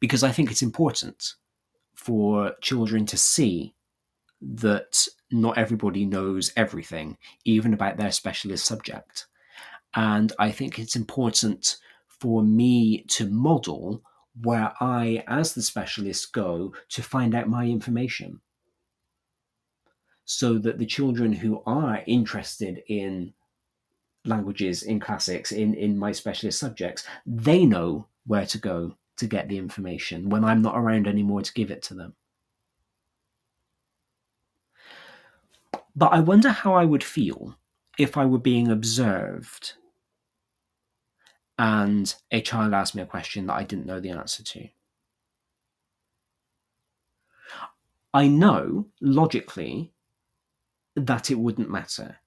Because I think it's important for children to see that not everybody knows everything, even about their specialist subject. And I think it's important for me to model where I, as the specialist, go to find out my information. So that the children who are interested in languages, in classics, in, in my specialist subjects, they know where to go to get the information when I'm not around anymore to give it to them. But I wonder how I would feel if I were being observed and a child asked me a question that I didn't know the answer to. I know logically that it wouldn't matter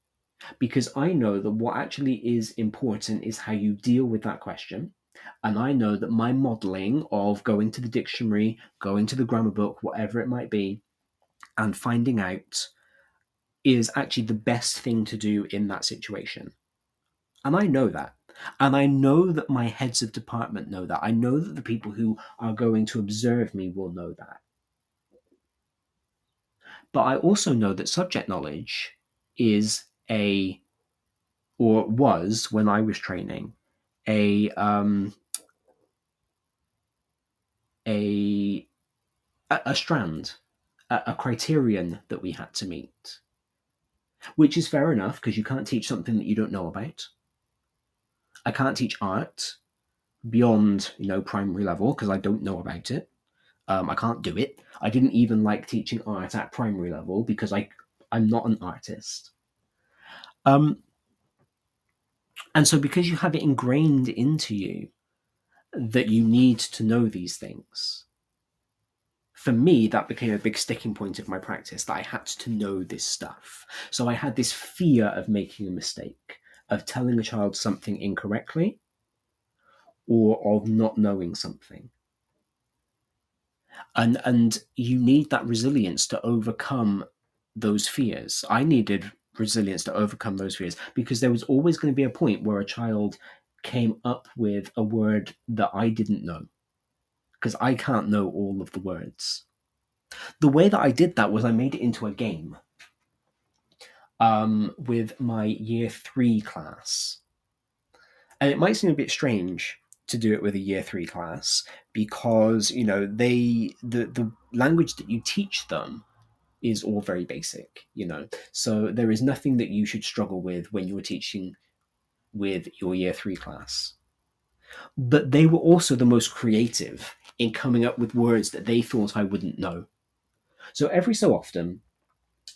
because I know that what actually is important is how you deal with that question. And I know that my modeling of going to the dictionary, going to the grammar book, whatever it might be, and finding out is actually the best thing to do in that situation. And I know that. And I know that my heads of department know that. I know that the people who are going to observe me will know that. But I also know that subject knowledge is a, or was when I was training, a, um, a, a, strand, a, a criterion that we had to meet which is fair enough because you can't teach something that you don't know about. I can't teach art beyond you know primary level because I don't know about it. Um, I can't do it. I didn't even like teaching art at primary level because I I'm not an artist. Um, and so because you have it ingrained into you that you need to know these things, for me, that became a big sticking point of my practice that I had to know this stuff. So I had this fear of making a mistake, of telling a child something incorrectly, or of not knowing something. And and you need that resilience to overcome those fears. I needed resilience to overcome those fears because there was always going to be a point where a child came up with a word that I didn't know because I can't know all of the words. The way that I did that was I made it into a game um, with my year three class. And it might seem a bit strange to do it with a year three class because, you know, they, the, the language that you teach them is all very basic, you know. So there is nothing that you should struggle with when you're teaching with your year three class. But they were also the most creative in coming up with words that they thought I wouldn't know. So every so often,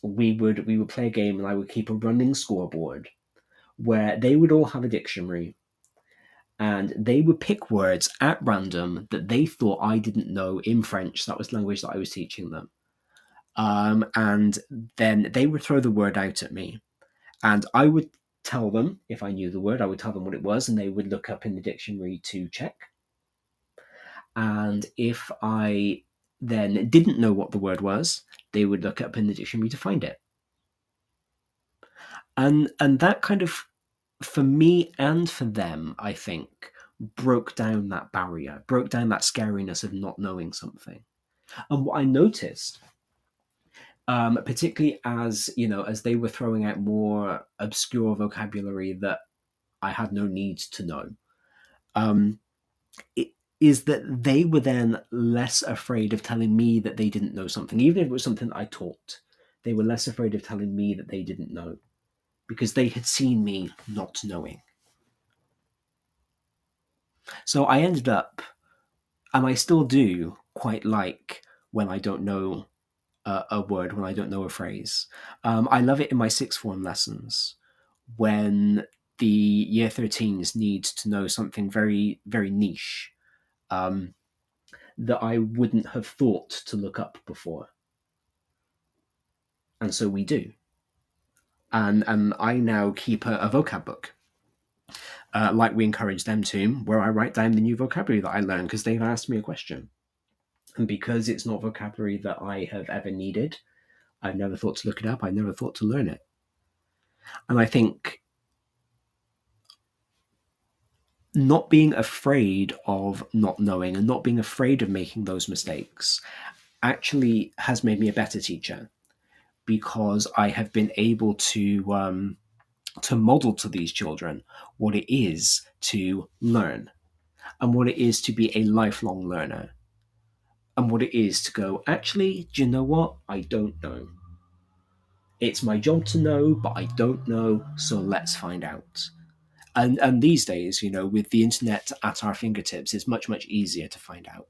we would we would play a game, and I would keep a running scoreboard where they would all have a dictionary, and they would pick words at random that they thought I didn't know in French. That was language that I was teaching them. Um, and then they would throw the word out at me, and I would tell them if I knew the word. I would tell them what it was, and they would look up in the dictionary to check. And if I then didn't know what the word was, they would look up in the dictionary to find it. And and that kind of for me and for them, I think, broke down that barrier, broke down that scariness of not knowing something. And what I noticed, um, particularly as you know, as they were throwing out more obscure vocabulary that I had no need to know, um, it, is that they were then less afraid of telling me that they didn't know something, even if it was something I taught. They were less afraid of telling me that they didn't know because they had seen me not knowing. So I ended up, and I still do quite like when I don't know a, a word, when I don't know a phrase. Um, I love it in my sixth form lessons when the year 13s need to know something very, very niche um, that I wouldn't have thought to look up before. And so we do. And, and I now keep a, a vocab book. Uh, like we encourage them to, where I write down the new vocabulary that I learned because they've asked me a question. And because it's not vocabulary that I have ever needed, I've never thought to look it up. I never thought to learn it. And I think not being afraid of not knowing and not being afraid of making those mistakes actually has made me a better teacher because I have been able to um, to model to these children what it is to learn and what it is to be a lifelong learner and what it is to go actually do you know what? I don't know. It's my job to know but I don't know so let's find out. And and these days you know with the internet at our fingertips it's much much easier to find out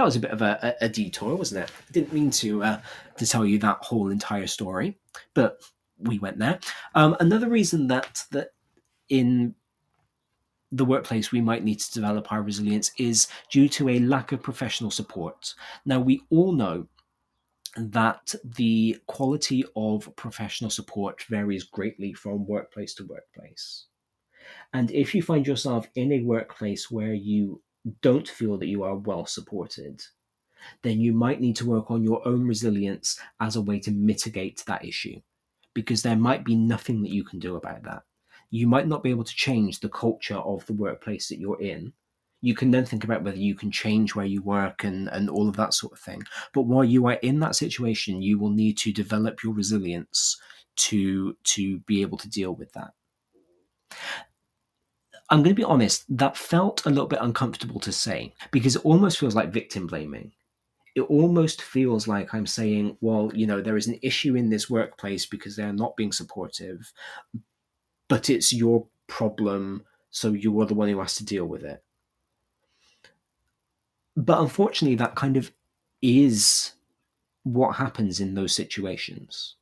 that was a bit of a, a, a detour wasn't it? I didn't mean to uh, to tell you that whole entire story but we went there. Um, another reason that that in the workplace we might need to develop our resilience is due to a lack of professional support. Now we all know that the quality of professional support varies greatly from workplace to workplace. And if you find yourself in a workplace where you don't feel that you are well supported, then you might need to work on your own resilience as a way to mitigate that issue, because there might be nothing that you can do about that. You might not be able to change the culture of the workplace that you're in, you can then think about whether you can change where you work and, and all of that sort of thing. But while you are in that situation, you will need to develop your resilience to to be able to deal with that. I'm going to be honest, that felt a little bit uncomfortable to say because it almost feels like victim blaming. It almost feels like I'm saying, well, you know, there is an issue in this workplace because they're not being supportive, but it's your problem, so you are the one who has to deal with it but unfortunately, that kind of is what happens in those situations.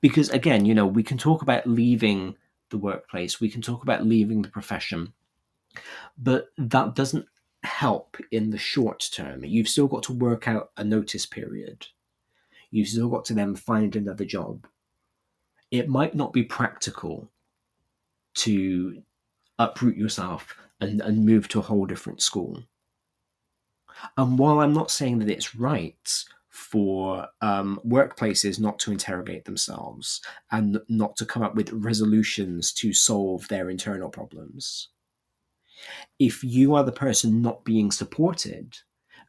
Because again, you know, we can talk about leaving the workplace, we can talk about leaving the profession, but that doesn't help in the short term. You've still got to work out a notice period. You've still got to then find another job. It might not be practical to uproot yourself and, and move to a whole different school. And while I'm not saying that it's right for um, workplaces not to interrogate themselves and not to come up with resolutions to solve their internal problems, if you are the person not being supported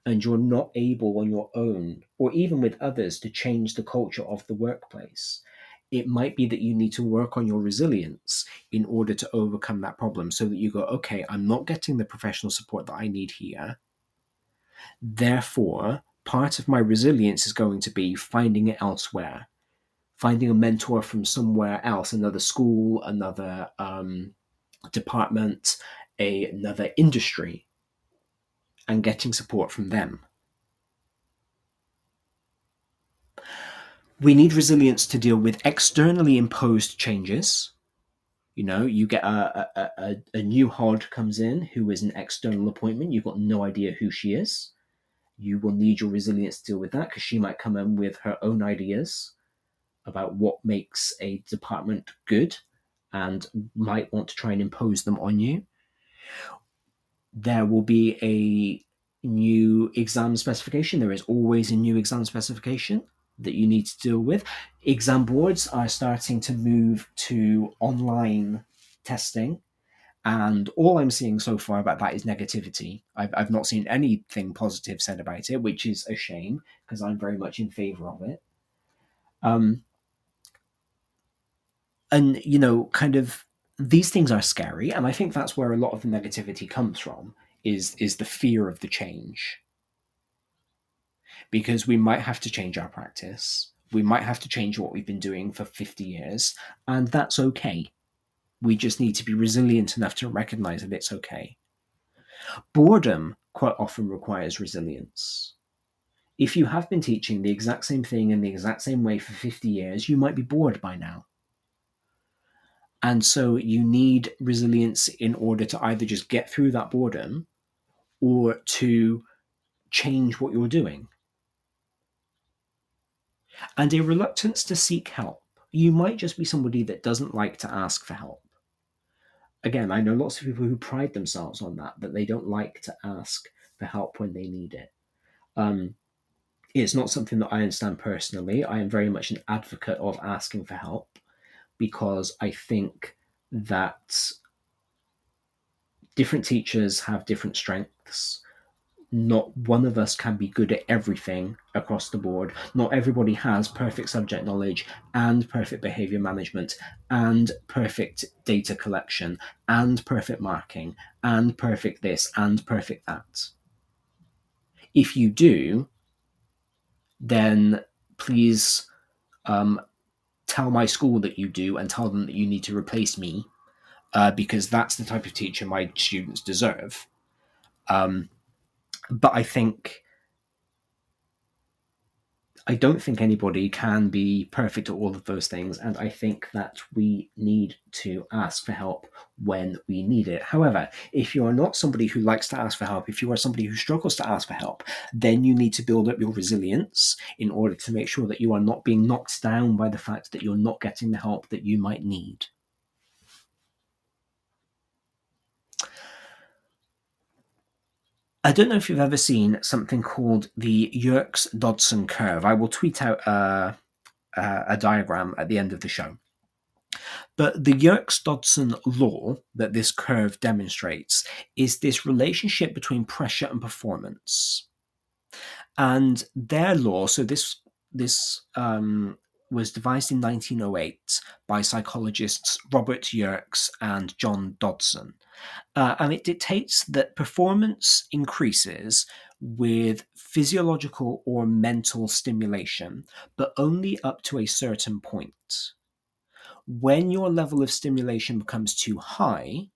and you're not able on your own or even with others to change the culture of the workplace, it might be that you need to work on your resilience in order to overcome that problem so that you go, okay, I'm not getting the professional support that I need here. Therefore, part of my resilience is going to be finding it elsewhere, finding a mentor from somewhere else, another school, another um, department, a, another industry, and getting support from them. We need resilience to deal with externally imposed changes. You know, you get a, a, a, a new HOD comes in who is an external appointment. You've got no idea who she is you will need your resilience to deal with that because she might come in with her own ideas about what makes a department good and might want to try and impose them on you. There will be a new exam specification. There is always a new exam specification that you need to deal with. Exam boards are starting to move to online testing and all I'm seeing so far about that is negativity. I've, I've not seen anything positive said about it, which is a shame because I'm very much in favor of it. Um, and, you know, kind of these things are scary. And I think that's where a lot of the negativity comes from is, is the fear of the change. Because we might have to change our practice. We might have to change what we've been doing for 50 years, and that's okay we just need to be resilient enough to recognize that it's okay. Boredom quite often requires resilience. If you have been teaching the exact same thing in the exact same way for 50 years, you might be bored by now. And so you need resilience in order to either just get through that boredom or to change what you're doing. And a reluctance to seek help. You might just be somebody that doesn't like to ask for help. Again, I know lots of people who pride themselves on that, that they don't like to ask for help when they need it. Um, it's not something that I understand personally. I am very much an advocate of asking for help because I think that different teachers have different strengths. Not one of us can be good at everything across the board. Not everybody has perfect subject knowledge and perfect behavior management and perfect data collection and perfect marking and perfect this and perfect that. If you do, then please um, tell my school that you do and tell them that you need to replace me uh, because that's the type of teacher my students deserve. Um, but I think I don't think anybody can be perfect at all of those things, and I think that we need to ask for help when we need it. However, if you are not somebody who likes to ask for help, if you are somebody who struggles to ask for help, then you need to build up your resilience in order to make sure that you are not being knocked down by the fact that you're not getting the help that you might need. I don't know if you've ever seen something called the Yerkes Dodson curve. I will tweet out a, a, a diagram at the end of the show. But the Yerkes Dodson law that this curve demonstrates is this relationship between pressure and performance. And their law, so this this um, was devised in 1908 by psychologists Robert Yerkes and John Dodson. Uh, and it dictates that performance increases with physiological or mental stimulation, but only up to a certain point. When your level of stimulation becomes too high,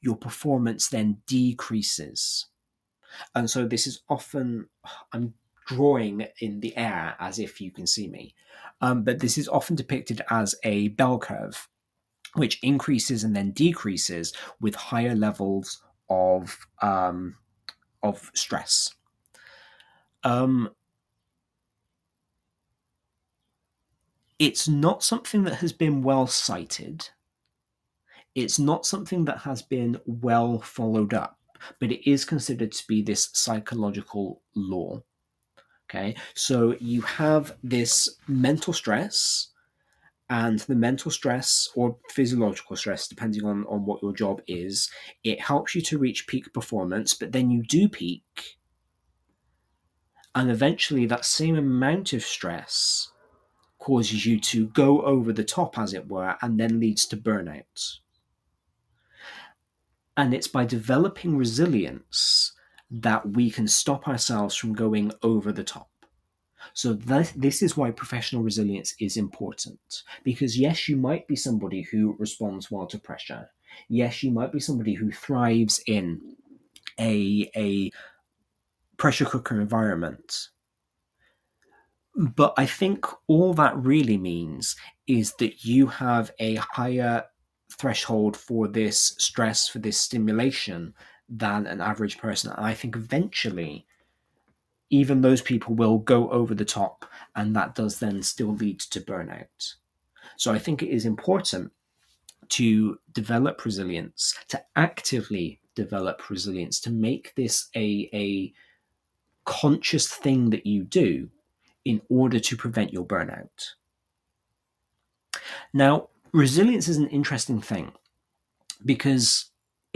your performance then decreases. And so this is often, I'm drawing in the air as if you can see me. Um, but this is often depicted as a bell curve, which increases and then decreases with higher levels of um, of stress. Um, it's not something that has been well cited. It's not something that has been well followed up, but it is considered to be this psychological law. Okay, so you have this mental stress, and the mental stress or physiological stress, depending on, on what your job is, it helps you to reach peak performance, but then you do peak, and eventually that same amount of stress causes you to go over the top, as it were, and then leads to burnout. And it's by developing resilience that we can stop ourselves from going over the top. So that, this is why professional resilience is important. Because yes, you might be somebody who responds well to pressure. Yes, you might be somebody who thrives in a, a pressure cooker environment. But I think all that really means is that you have a higher threshold for this stress, for this stimulation than an average person. And I think eventually, even those people will go over the top, and that does then still lead to burnout. So I think it is important to develop resilience, to actively develop resilience, to make this a, a conscious thing that you do in order to prevent your burnout. Now, resilience is an interesting thing because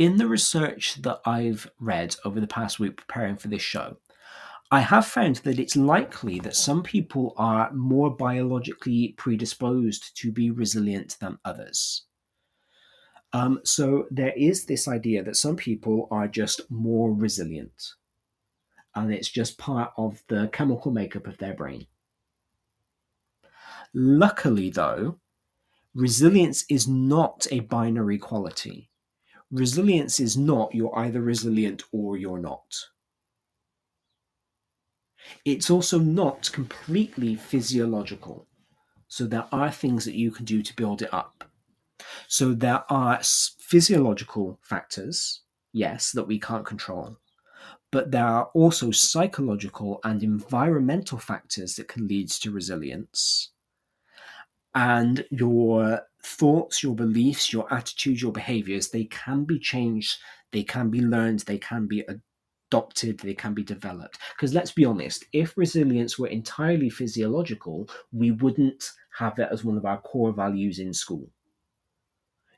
in the research that I've read over the past week preparing for this show, I have found that it's likely that some people are more biologically predisposed to be resilient than others. Um, so there is this idea that some people are just more resilient, and it's just part of the chemical makeup of their brain. Luckily, though, resilience is not a binary quality resilience is not you're either resilient or you're not. It's also not completely physiological. So there are things that you can do to build it up. So there are physiological factors, yes, that we can't control. but there are also psychological and environmental factors that can lead to resilience. And your thoughts, your beliefs, your attitudes, your behaviors, they can be changed, they can be learned, they can be adopted, they can be developed. Because let's be honest, if resilience were entirely physiological, we wouldn't have it as one of our core values in school.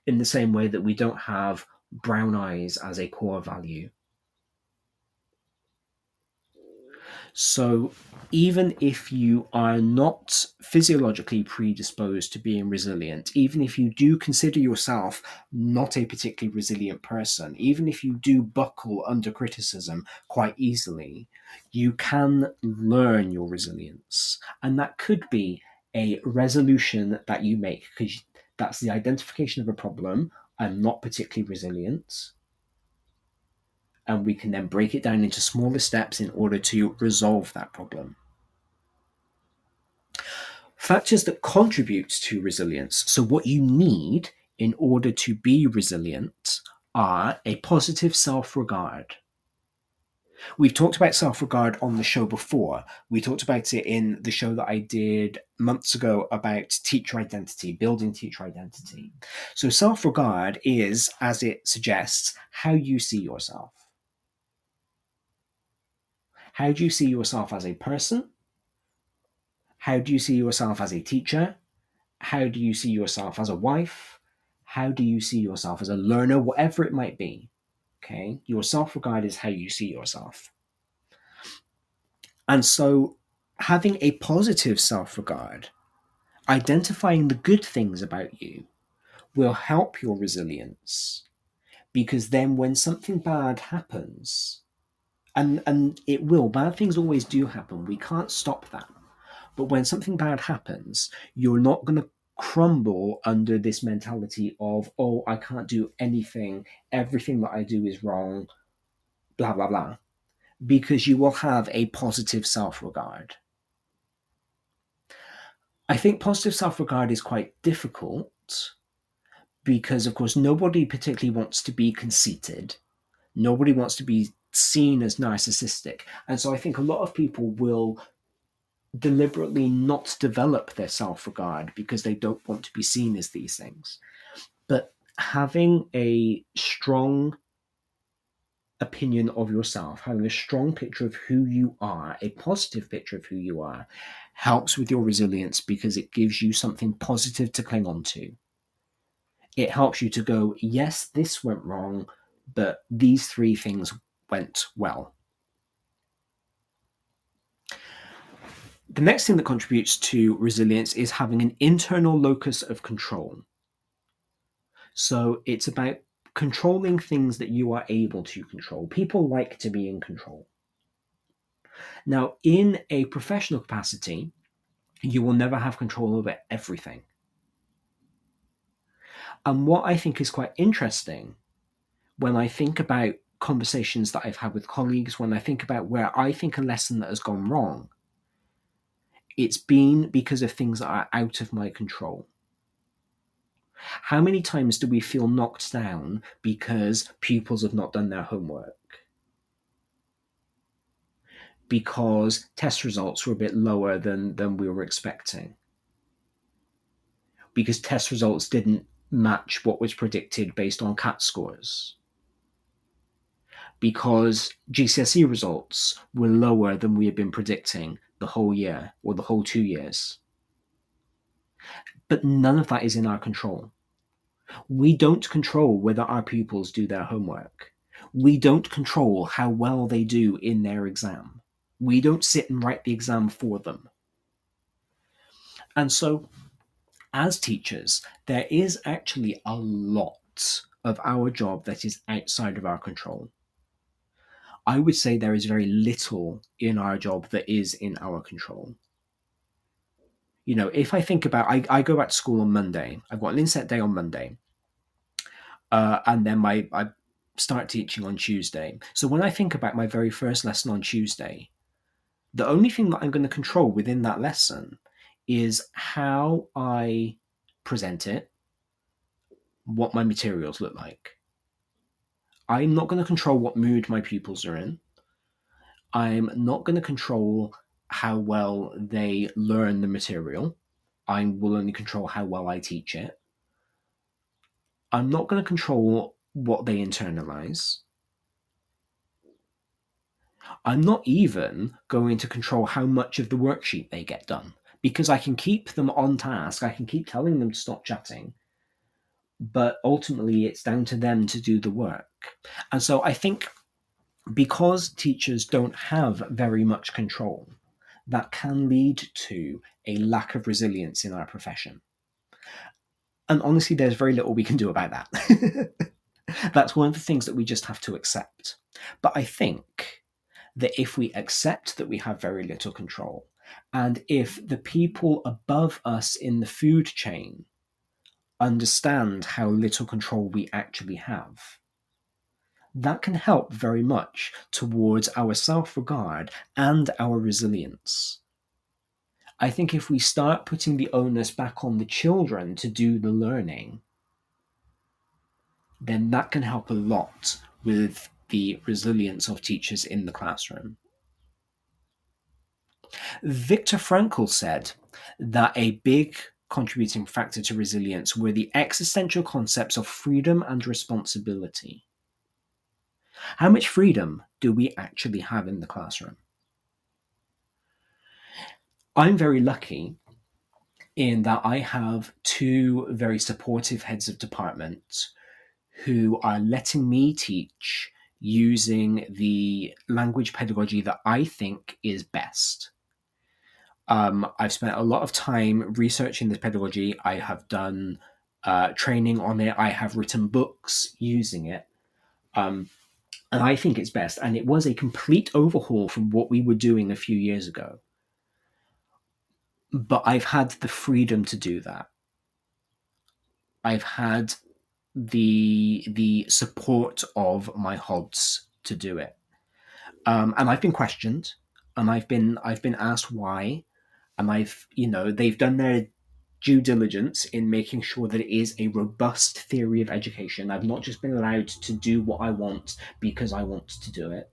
In the same way that we don't have brown eyes as a core value. So, even if you are not physiologically predisposed to being resilient, even if you do consider yourself not a particularly resilient person, even if you do buckle under criticism quite easily, you can learn your resilience. And that could be a resolution that you make because that's the identification of a problem. I'm not particularly resilient and we can then break it down into smaller steps in order to resolve that problem. Factors that contribute to resilience. So, what you need in order to be resilient are a positive self regard. We've talked about self regard on the show before. We talked about it in the show that I did months ago about teacher identity, building teacher identity. So, self regard is, as it suggests, how you see yourself. How do you see yourself as a person? How do you see yourself as a teacher? How do you see yourself as a wife? How do you see yourself as a learner? Whatever it might be. Okay. Your self regard is how you see yourself. And so, having a positive self regard, identifying the good things about you, will help your resilience. Because then, when something bad happens, and and it will. Bad things always do happen. We can't stop that. But when something bad happens you're not going to crumble under this mentality of oh i can't do anything. Everything that i do is wrong. Blah blah blah. Because you will have a positive self-regard. I think positive self-regard is quite difficult because of course nobody particularly wants to be conceited. Nobody wants to be seen as narcissistic. And so I think a lot of people will deliberately not develop their self regard because they don't want to be seen as these things. But having a strong opinion of yourself, having a strong picture of who you are, a positive picture of who you are, helps with your resilience because it gives you something positive to cling on to. It helps you to go, yes, this went wrong, but these three things went well. The next thing that contributes to resilience is having an internal locus of control. So it's about controlling things that you are able to control. People like to be in control. Now, in a professional capacity, you will never have control over everything. And what I think is quite interesting when I think about conversations that I've had with colleagues, when I think about where I think a lesson that has gone wrong, it's been because of things that are out of my control. How many times do we feel knocked down because pupils have not done their homework? Because test results were a bit lower than, than we were expecting? Because test results didn't match what was predicted based on CAT scores? Because GCSE results were lower than we had been predicting the whole year or the whole two years. But none of that is in our control. We don't control whether our pupils do their homework. We don't control how well they do in their exam. We don't sit and write the exam for them. And so, as teachers, there is actually a lot of our job that is outside of our control. I would say there is very little in our job that is in our control. You know, if I think about, I, I go back to school on Monday. I've got an inset day on Monday, uh, and then my I start teaching on Tuesday. So when I think about my very first lesson on Tuesday, the only thing that I'm going to control within that lesson is how I present it, what my materials look like. I'm not going to control what mood my pupils are in. I'm not going to control how well they learn the material. I will only control how well I teach it. I'm not going to control what they internalize. I'm not even going to control how much of the worksheet they get done because I can keep them on task. I can keep telling them to stop chatting, but ultimately it's down to them to do the work. And so I think because teachers don't have very much control, that can lead to a lack of resilience in our profession. And honestly, there's very little we can do about that. That's one of the things that we just have to accept. But I think that if we accept that we have very little control, and if the people above us in the food chain understand how little control we actually have, that can help very much towards our self regard and our resilience. I think if we start putting the onus back on the children to do the learning, then that can help a lot with the resilience of teachers in the classroom. Viktor Frankl said that a big contributing factor to resilience were the existential concepts of freedom and responsibility. How much freedom do we actually have in the classroom? I'm very lucky in that I have two very supportive heads of department who are letting me teach using the language pedagogy that I think is best. Um, I've spent a lot of time researching this pedagogy. I have done uh, training on it. I have written books using it. Um, and I think it's best. And it was a complete overhaul from what we were doing a few years ago. But I've had the freedom to do that. I've had the the support of my HODs to do it. Um, and I've been questioned, and I've been I've been asked why, and I've you know they've done their due diligence in making sure that it is a robust theory of education. I've not just been allowed to do what I want because I want to do it.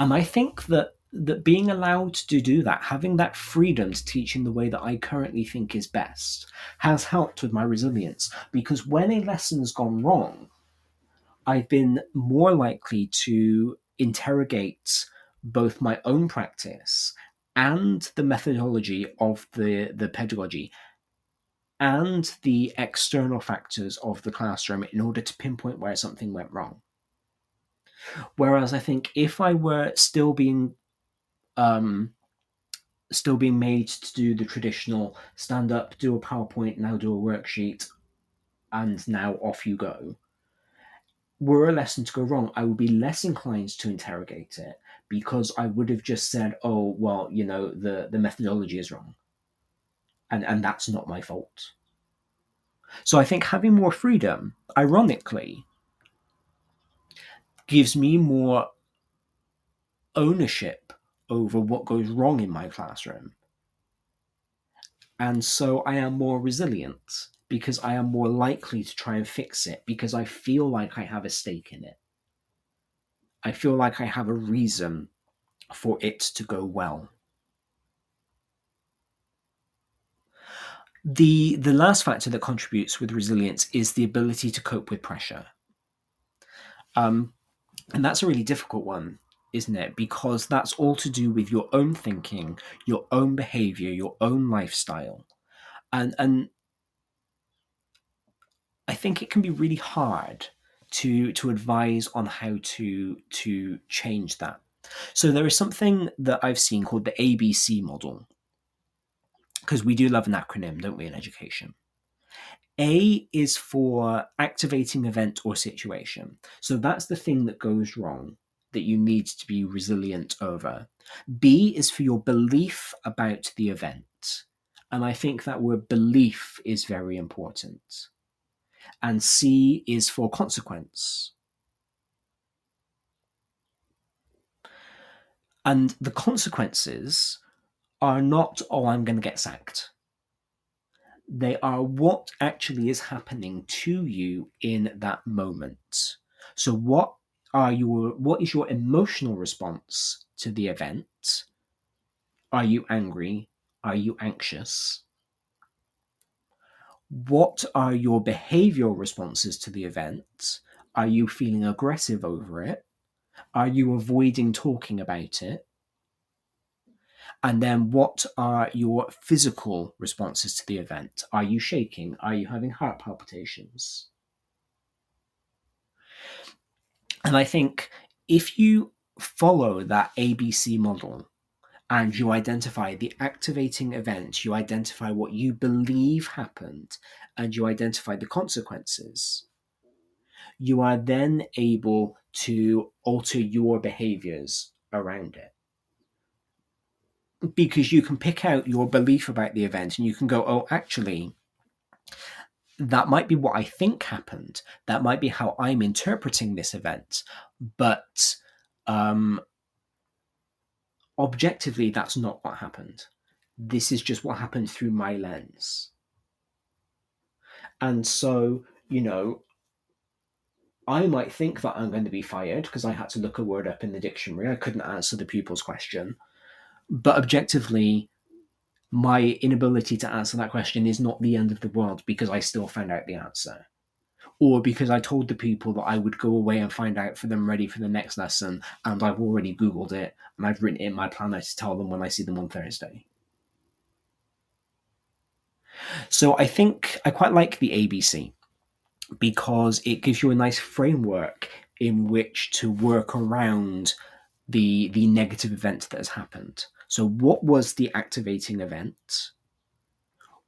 And I think that that being allowed to do that, having that freedom to teach in the way that I currently think is best, has helped with my resilience. Because when a lesson's gone wrong, I've been more likely to interrogate both my own practice and the methodology of the, the pedagogy and the external factors of the classroom in order to pinpoint where something went wrong. Whereas I think if I were still being um, still being made to do the traditional stand up, do a PowerPoint, now do a worksheet, and now off you go. Were a lesson to go wrong, I would be less inclined to interrogate it because I would have just said, "Oh, well, you know, the the methodology is wrong," and and that's not my fault. So I think having more freedom, ironically, gives me more ownership over what goes wrong in my classroom. And so I am more resilient because I am more likely to try and fix it because I feel like I have a stake in it. I feel like I have a reason for it to go well. The, the last factor that contributes with resilience is the ability to cope with pressure. Um, and that's a really difficult one isn't it? Because that's all to do with your own thinking, your own behavior, your own lifestyle. And and I think it can be really hard to to advise on how to to change that. So there is something that I've seen called the ABC model. Because we do love an acronym, don't we, in education? A is for activating event or situation. So that's the thing that goes wrong that you need to be resilient over. B is for your belief about the event. And I think that word belief is very important. And C is for consequence. And the consequences are not, oh, I'm going to get sacked. They are what actually is happening to you in that moment. So, what are your what is your emotional response to the event? Are you angry? Are you anxious? What are your behavioral responses to the event? Are you feeling aggressive over it? Are you avoiding talking about it? And then what are your physical responses to the event? Are you shaking? Are you having heart palpitations? And I think if you follow that ABC model and you identify the activating event, you identify what you believe happened, and you identify the consequences, you are then able to alter your behaviors around it. Because you can pick out your belief about the event and you can go, oh, actually, that might be what I think happened. That might be how I'm interpreting this event. But um, objectively, that's not what happened. This is just what happened through my lens. And so, you know, I might think that I'm going to be fired because I had to look a word up in the dictionary. I couldn't answer the pupil's question. But objectively, my inability to answer that question is not the end of the world because I still found out the answer. Or because I told the people that I would go away and find out for them ready for the next lesson, and I've already Googled it and I've written it in my planner to tell them when I see them on Thursday. So I think I quite like the ABC because it gives you a nice framework in which to work around the the negative event that has happened. So, what was the activating event?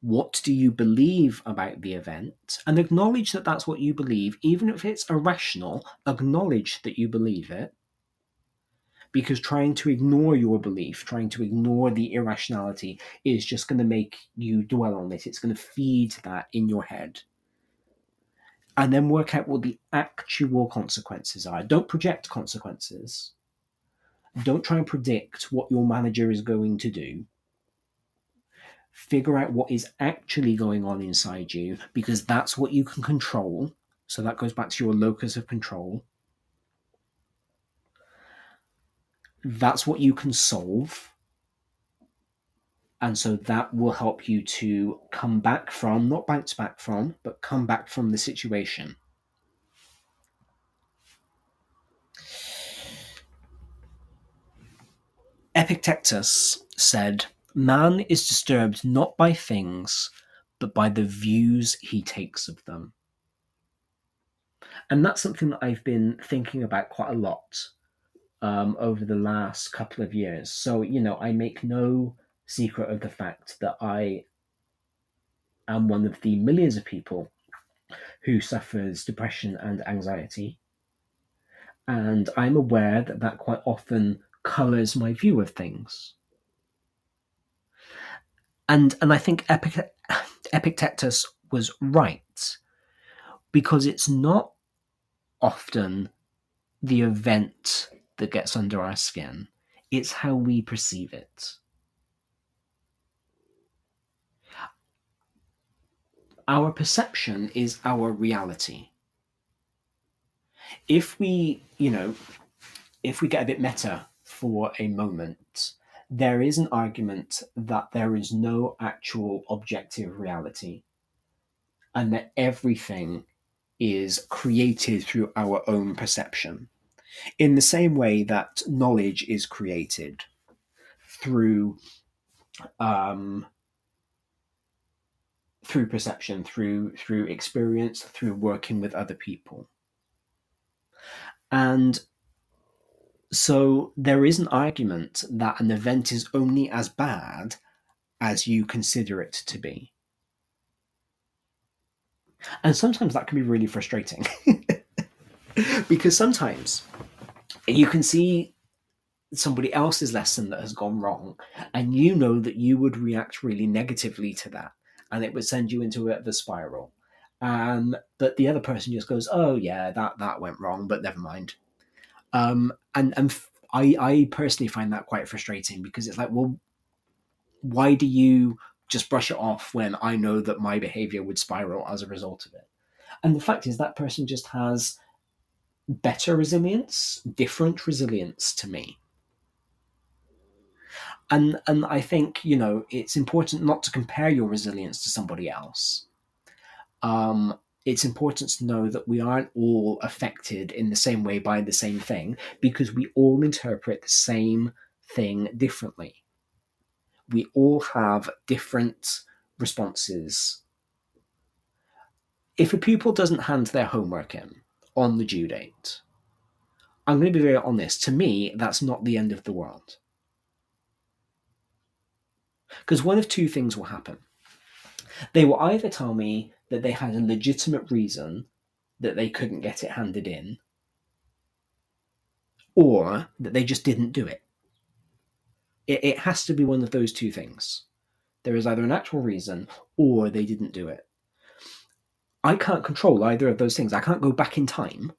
What do you believe about the event? And acknowledge that that's what you believe, even if it's irrational, acknowledge that you believe it. Because trying to ignore your belief, trying to ignore the irrationality, is just going to make you dwell on it. It's going to feed that in your head. And then work out what the actual consequences are. Don't project consequences don't try and predict what your manager is going to do. Figure out what is actually going on inside you because that's what you can control. So that goes back to your locus of control. That's what you can solve. And so that will help you to come back from, not bounce back from, but come back from the situation. Epictetus said, Man is disturbed not by things, but by the views he takes of them. And that's something that I've been thinking about quite a lot um, over the last couple of years. So, you know, I make no secret of the fact that I am one of the millions of people who suffers depression and anxiety. And I'm aware that that quite often colors my view of things. And and I think Epic, Epictetus was right because it's not often the event that gets under our skin, it's how we perceive it. Our perception is our reality. If we, you know, if we get a bit meta for a moment, there is an argument that there is no actual objective reality and that everything is created through our own perception. In the same way that knowledge is created through um, through perception, through through experience, through working with other people. And so there is an argument that an event is only as bad as you consider it to be. And sometimes that can be really frustrating. because sometimes you can see somebody else's lesson that has gone wrong, and you know that you would react really negatively to that, and it would send you into a bit of a spiral. Um, but the other person just goes, "Oh yeah, that that went wrong, but never mind." Um, and and I I personally find that quite frustrating because it's like, well, why do you just brush it off when I know that my behavior would spiral as a result of it? And the fact is that person just has better resilience, different resilience to me. And and I think, you know, it's important not to compare your resilience to somebody else. Um, it's important to know that we aren't all affected in the same way by the same thing because we all interpret the same thing differently. We all have different responses. If a pupil doesn't hand their homework in on the due date, I'm going to be very honest, to me, that's not the end of the world. Because one of two things will happen. They will either tell me that they had a legitimate reason that they couldn't get it handed in, or that they just didn't do it. It, it has to be one of those two things. There is either an actual reason or they didn't do it. I can't control either of those things. I can't go back in time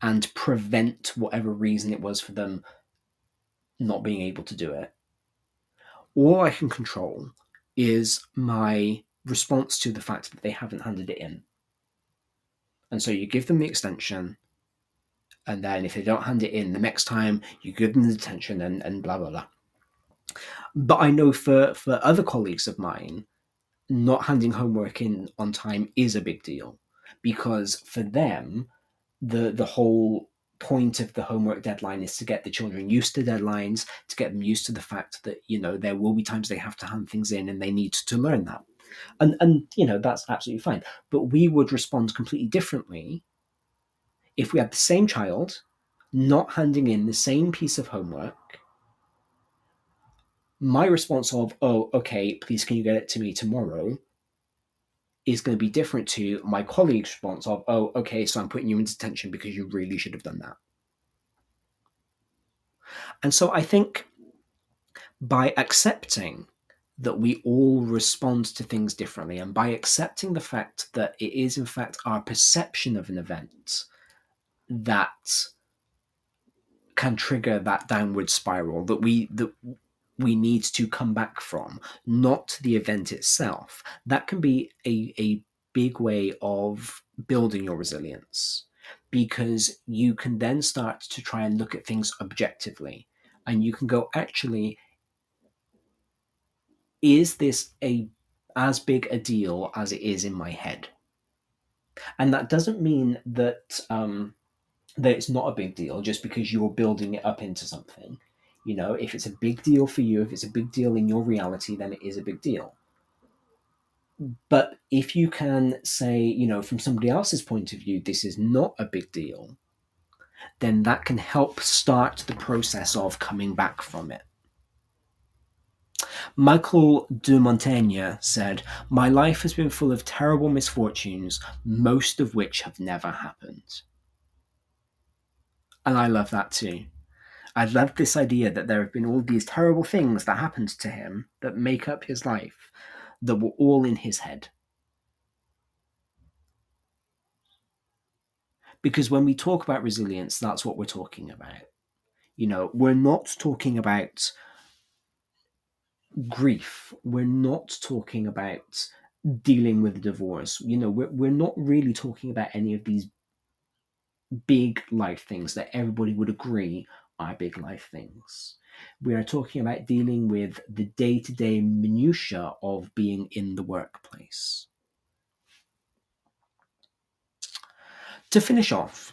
and prevent whatever reason it was for them not being able to do it. All I can control is my response to the fact that they haven't handed it in. And so you give them the extension, and then if they don't hand it in the next time, you give them the detention and, and blah blah blah. But I know for, for other colleagues of mine, not handing homework in on time is a big deal because for them, the the whole point of the homework deadline is to get the children used to deadlines, to get them used to the fact that you know there will be times they have to hand things in and they need to learn that and and you know that's absolutely fine. But we would respond completely differently if we had the same child not handing in the same piece of homework. My response of oh okay please can you get it to me tomorrow? is going to be different to my colleague's response of oh okay so i'm putting you in detention because you really should have done that. And so i think by accepting that we all respond to things differently. And by accepting the fact that it is, in fact, our perception of an event that can trigger that downward spiral that we that we need to come back from, not the event itself. That can be a, a big way of building your resilience because you can then start to try and look at things objectively and you can go, actually, is this a as big a deal as it is in my head? And that doesn't mean that um, that it's not a big deal just because you're building it up into something. You know, if it's a big deal for you, if it's a big deal in your reality, then it is a big deal. But if you can say, you know, from somebody else's point of view, this is not a big deal, then that can help start the process of coming back from it. Michael de Montaigne said, My life has been full of terrible misfortunes, most of which have never happened. And I love that too. I love this idea that there have been all these terrible things that happened to him that make up his life that were all in his head. Because when we talk about resilience, that's what we're talking about. You know, we're not talking about grief, we're not talking about dealing with divorce. You know, we're, we're not really talking about any of these big life things that everybody would agree are big life things. We are talking about dealing with the day to day minutiae of being in the workplace. To finish off,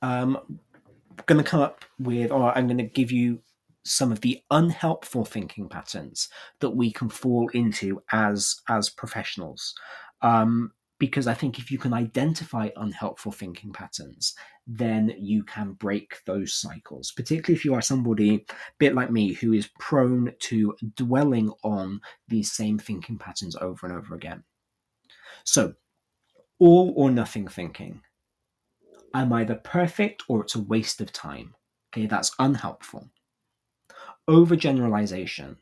um, I'm going to come up with, or I'm going to give you some of the unhelpful thinking patterns that we can fall into as as professionals. Um, because i think if you can identify unhelpful thinking patterns then you can break those cycles particularly if you are somebody a bit like me who is prone to dwelling on these same thinking patterns over and over again. So all or nothing thinking. I'm either perfect or it's a waste of time? Okay that's unhelpful overgeneralization.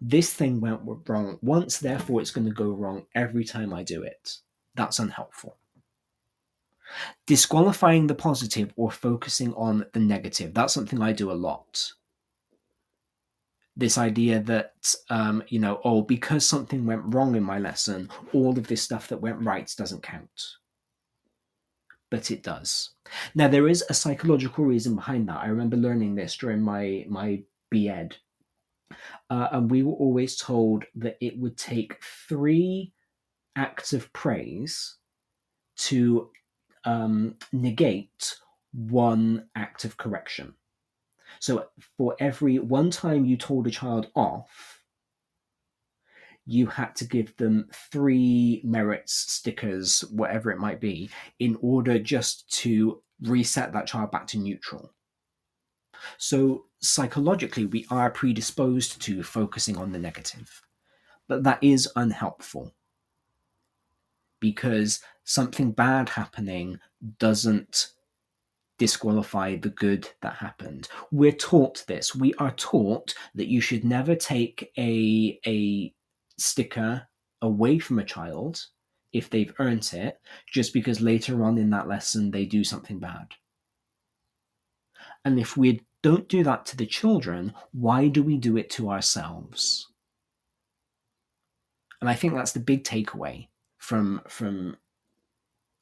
This thing went wrong once, therefore it's going to go wrong every time I do it. That's unhelpful. Disqualifying the positive or focusing on the negative. That's something I do a lot. This idea that, um, you know, oh, because something went wrong in my lesson, all of this stuff that went right doesn't count. but it does. Now there is a psychological reason behind that. I remember learning this during my my BEd, uh, and we were always told that it would take three acts of praise to um, negate one act of correction. So for every one time you told a child off, you had to give them three merits stickers, whatever it might be, in order just to reset that child back to neutral. So psychologically, we are predisposed to focusing on the negative, but that is unhelpful because something bad happening doesn't disqualify the good that happened. We're taught this. We are taught that you should never take a a sticker away from a child if they've earned it just because later on in that lesson they do something bad. And if we don't do that to the children, why do we do it to ourselves? And I think that's the big takeaway from from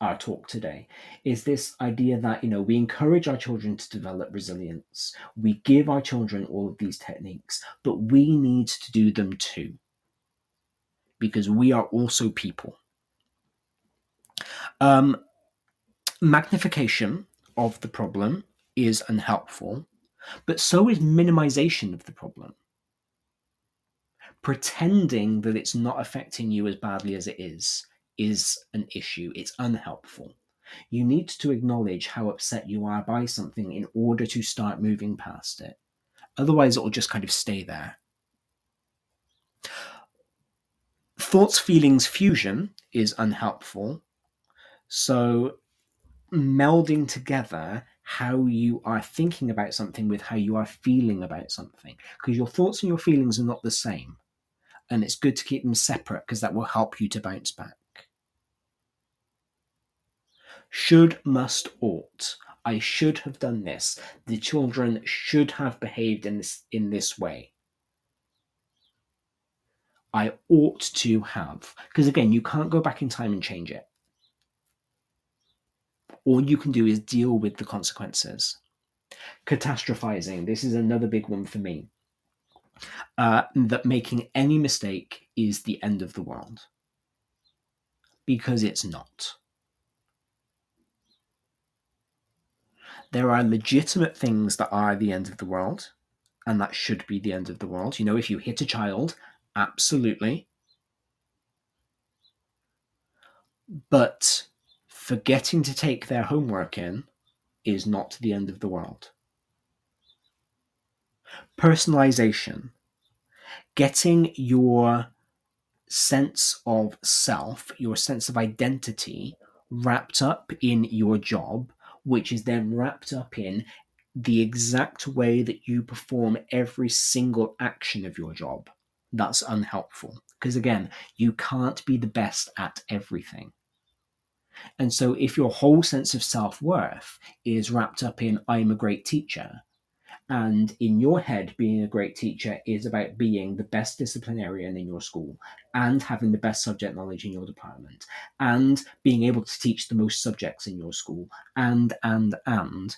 our talk today is this idea that you know we encourage our children to develop resilience. We give our children all of these techniques but we need to do them too because we are also people. Um, magnification of the problem is unhelpful but so is minimization of the problem pretending that it's not affecting you as badly as it is is an issue. It's unhelpful. You need to acknowledge how upset you are by something in order to start moving past it. Otherwise, it will just kind of stay there. Thoughts, feelings, fusion is unhelpful. So, melding together how you are thinking about something with how you are feeling about something, because your thoughts and your feelings are not the same. And it's good to keep them separate because that will help you to bounce back should, must, ought. I should have done this. The children should have behaved in this in this way. I ought to have. Because again, you can't go back in time and change it. All you can do is deal with the consequences. Catastrophizing. This is another big one for me. Uh, that making any mistake is the end of the world. Because it's not. there are legitimate things that are the end of the world, and that should be the end of the world. You know, if you hit a child, absolutely. But forgetting to take their homework in is not the end of the world. Personalization. Getting your sense of self, your sense of identity wrapped up in your job which is then wrapped up in the exact way that you perform every single action of your job. That's unhelpful because, again, you can't be the best at everything. And so, if your whole sense of self worth is wrapped up in, I'm a great teacher, and in your head, being a great teacher is about being the best disciplinarian in your school and having the best subject knowledge in your department and being able to teach the most subjects in your school and, and, and.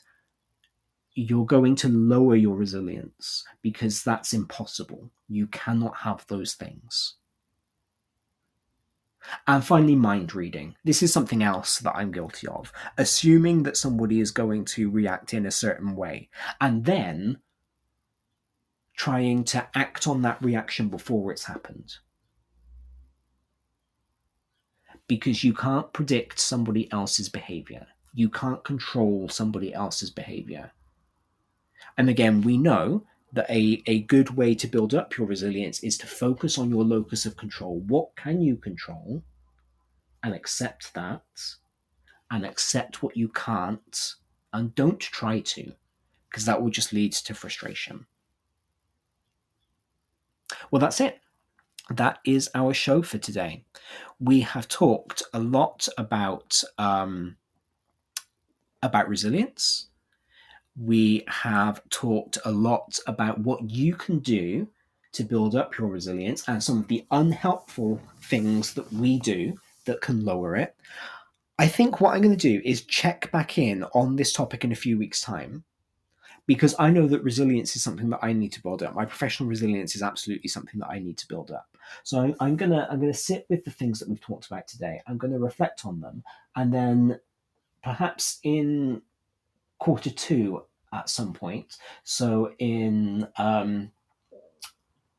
You're going to lower your resilience because that's impossible. You cannot have those things. And finally, mind reading. This is something else that I'm guilty of. Assuming that somebody is going to react in a certain way, and then trying to act on that reaction before it's happened. Because you can't predict somebody else's behavior, you can't control somebody else's behavior. And again, we know that a, a good way to build up your resilience is to focus on your locus of control. What can you control? And accept that, and accept what you can't, and don't try to, because that will just lead to frustration. Well, that's it. That is our show for today. We have talked a lot about um, about resilience we have talked a lot about what you can do to build up your resilience and some of the unhelpful things that we do that can lower it. I think what I'm going to do is check back in on this topic in a few weeks' time because I know that resilience is something that I need to build up. My professional resilience is absolutely something that I need to build up. So I'm, I'm gonna I'm gonna sit with the things that we've talked about today. I'm going to reflect on them, and then perhaps in quarter two at some point. So in um,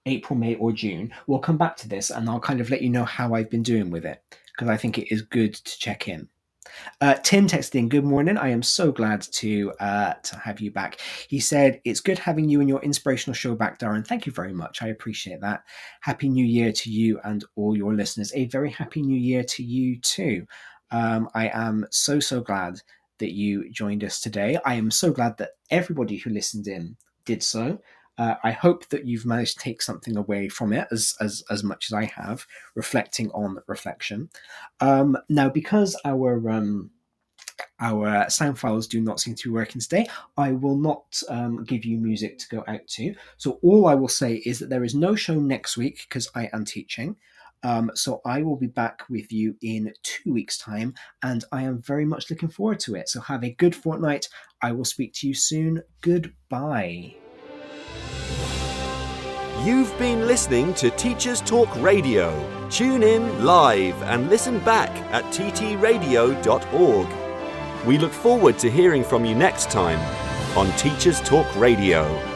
April, May, or June, we'll come back to this, and I'll kind of let you know how I've been doing with it because I think it is good to check in. Uh, Tim texted in, "Good morning. I am so glad to uh, to have you back." He said, "It's good having you and your inspirational show back, Darren. Thank you very much. I appreciate that. Happy New Year to you and all your listeners. A very happy New Year to you too. Um, I am so so glad that you joined us today. I am so glad that everybody who listened in did so. Uh, I hope that you've managed to take something away from it as as, as much as I have, reflecting on reflection. Um, now, because our um, our sound files do not seem to be working today, I will not um, give you music to go out to. So all I will say is that there is no show next week because I am teaching. Um, so I will be back with you in two weeks' time, and I am very much looking forward to it. So have a good fortnight. I will speak to you soon. Goodbye. You've been listening to Teachers Talk Radio. Tune in live and listen back at ttradio.org. We look forward to hearing from you next time on Teachers Talk Radio.